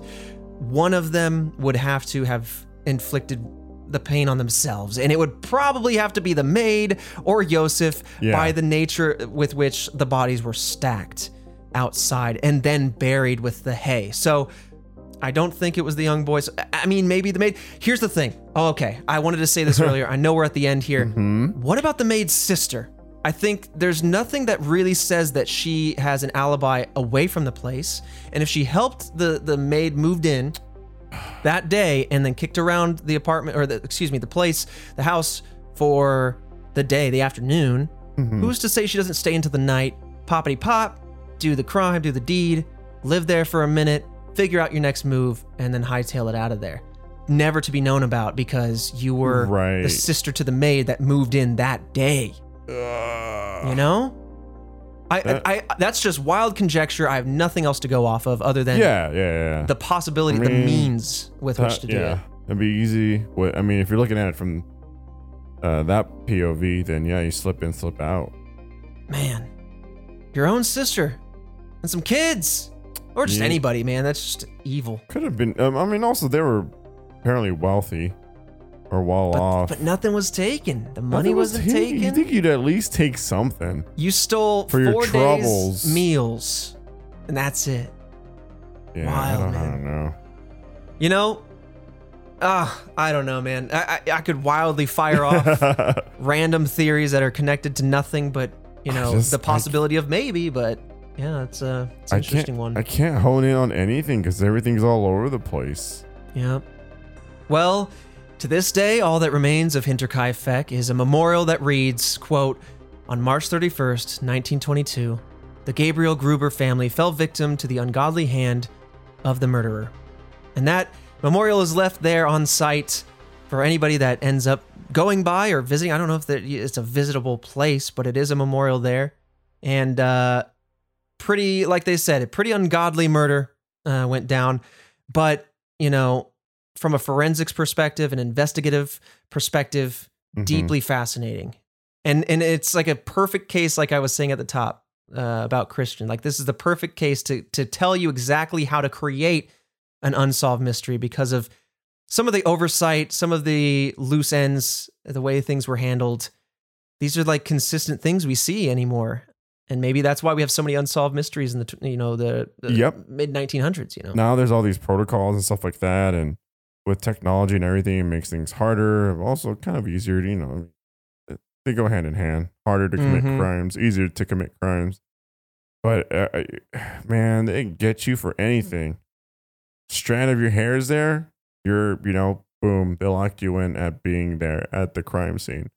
one of them would have to have inflicted the pain on themselves, and it would probably have to be the maid or Yosef Yeah. by the nature with which the bodies were stacked outside and then buried with the hay. So I don't think it was the young boys. I- mean, maybe the maid. Here's the thing. Oh, okay. I wanted to say this earlier. I know we're at the end here. Mm-hmm. What about the maid's sister? I think there's nothing that really says that she has an alibi away from the place. And if she helped the the maid moved in that day and then kicked around the apartment or the excuse me, the place, the house for the day, the afternoon, mm-hmm. who's to say she doesn't stay into the night, poppity pop, do the crime, do the deed, live there for a minute, figure out your next move, and then hightail it out of there. Never to be known about because you were Right. the sister to the maid that moved in that day. You know? I, That- I, I that's just wild conjecture. I have nothing else to go off of other than yeah, yeah, yeah. the possibility, I the means with which to do yeah, it. it'd be easy. What- I mean, if you're looking at it from uh, that POV, then yeah, you slip in, slip out. Man, your own sister and some kids, or just Yeah. anybody, man. That's just evil. Could have been. Um, I mean, also they were apparently wealthy or well But, off. but nothing was taken. The money Nothing was wasn't taken. You think you'd at least take something? You stole For your troubles. days meals, and that's it. Yeah, Wild, I, don't, I don't know. You know, ah, I don't know, man. I, I I could wildly fire off random theories that are connected to nothing, but you know, just- the possibility of maybe. But yeah, it's a it's an I interesting can't. one. I can't hone in on anything because everything's all over the place. Yep. Well, to this day, all that remains of Hinterkaifeck Feck is a memorial that reads, quote, On March 31st, 1922, the Gabriel Gruber family fell victim to the ungodly hand of the murderer. And that memorial is left there on site for anybody that ends up going by or visiting. I don't know if it's a visitable place, but it is a memorial there. And uh, pretty, like they said, a pretty ungodly murder uh, went down. But, you know, from a forensics perspective, an investigative perspective, Mhm. deeply fascinating. And and it's like a perfect case, like I was saying at the top uh, about Christian. Like this is the perfect case to to tell you exactly how to create an unsolved mystery because of some of the oversight, some of the loose ends, the way things were handled. These are like consistent things we see anymore. And maybe that's why we have so many unsolved mysteries in the you know the, the Yep. mid 1900s. You know, Now there's all these protocols and stuff like that, and with technology and everything, it makes things harder. Also, kind of easier. To, you know, they go hand in hand. Harder to commit Mhm. crimes, easier to commit crimes. But uh, man, they get you for anything. Strand of your hair is there. You're, you know, boom. They locked you in at being there at the crime scene.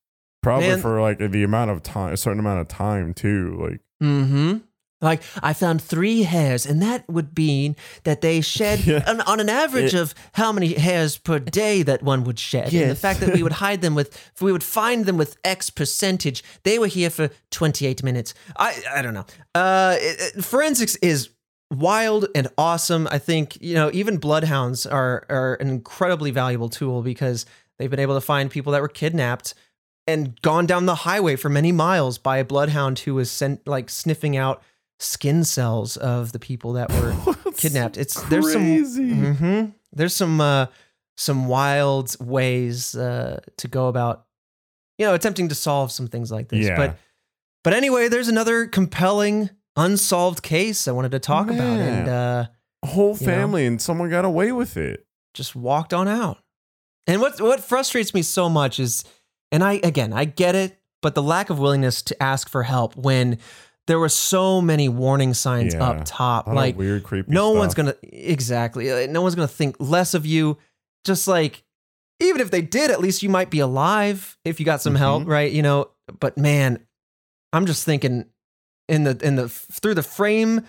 Probably Man. for like the amount of time, a certain amount of time too. Like Mm-hmm. Like I found three hairs, and that would mean that they shed Yeah. an, on an average It- of how many hairs per day that one would shed. And the fact that we would hide them with, we would find them with X percentage. They were here for 28 minutes. I I don't know. Uh, it- it- forensics is wild and awesome. I think you know even bloodhounds are are an incredibly valuable tool because they've been able to find people that were kidnapped and gone down the highway for many miles by a bloodhound who was sent like sniffing out skin cells of the people that were kidnapped. It's there's some crazy. Mhm. there's some uh some wild ways uh to go about you know attempting to solve some things like this. Yeah. But but anyway, there's another compelling unsolved case I wanted to talk about and uh A whole You know? family and someone got away with it. just walked on out. And what what frustrates me so much is, and I again I get it, but the lack of willingness to ask for help when there were so many warning signs Yeah. up top, A lot of like weird, creepy. no one's gonna exactly, uh, no one's gonna think less of you. Just like even if they did, at least you might be alive if you got some help, Mhm. right? You know. But man, I'm just thinking in the in the through the frame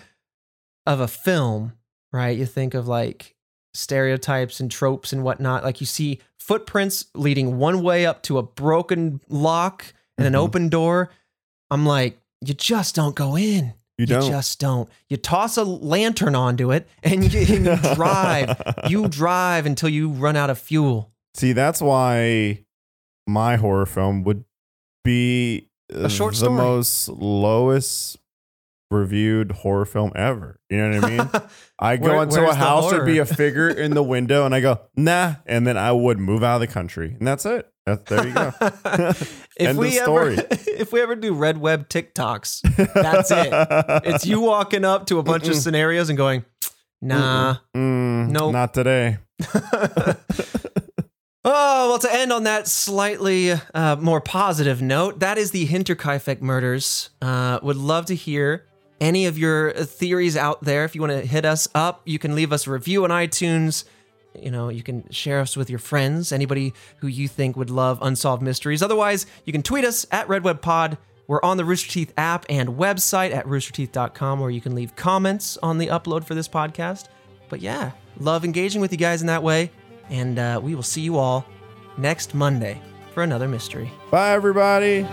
of a film, right? You think of like stereotypes and tropes and whatnot. Like you see footprints leading one way up to a broken lock and an Mhm. open door. I'm like, you just don't go in. You don't. just don't. You toss a lantern onto it and you, and you drive. you drive until you run out of fuel. See, that's why my horror film would be A short the story. most lowest reviewed horror film ever. You know what I mean? I go Where- into a the house, there'd be a figure in the window, and I go, nah. And then I would move out of the country. And that's it. That, there you go. if End we of story. ever if we ever do red web TikToks, that's it. It's you walking up to a bunch of scenarios and going, nah. Mm, Nope. Not today. Oh, well, to end on that slightly uh, more positive note, that is the Hinterkaifeck murders. Uh, would love to hear any of your theories out there. If you want to hit us up, you can leave us a review on iTunes. You know, you can share us with your friends, anybody who you think would love unsolved mysteries. Otherwise, you can tweet us at RedWebPod. We're on the Rooster Teeth app and website at roosterteeth.com, where you can leave comments on the upload for this podcast. But yeah, love engaging with you guys in that way. And uh, we will see you all next Monday for another mystery. Bye, everybody.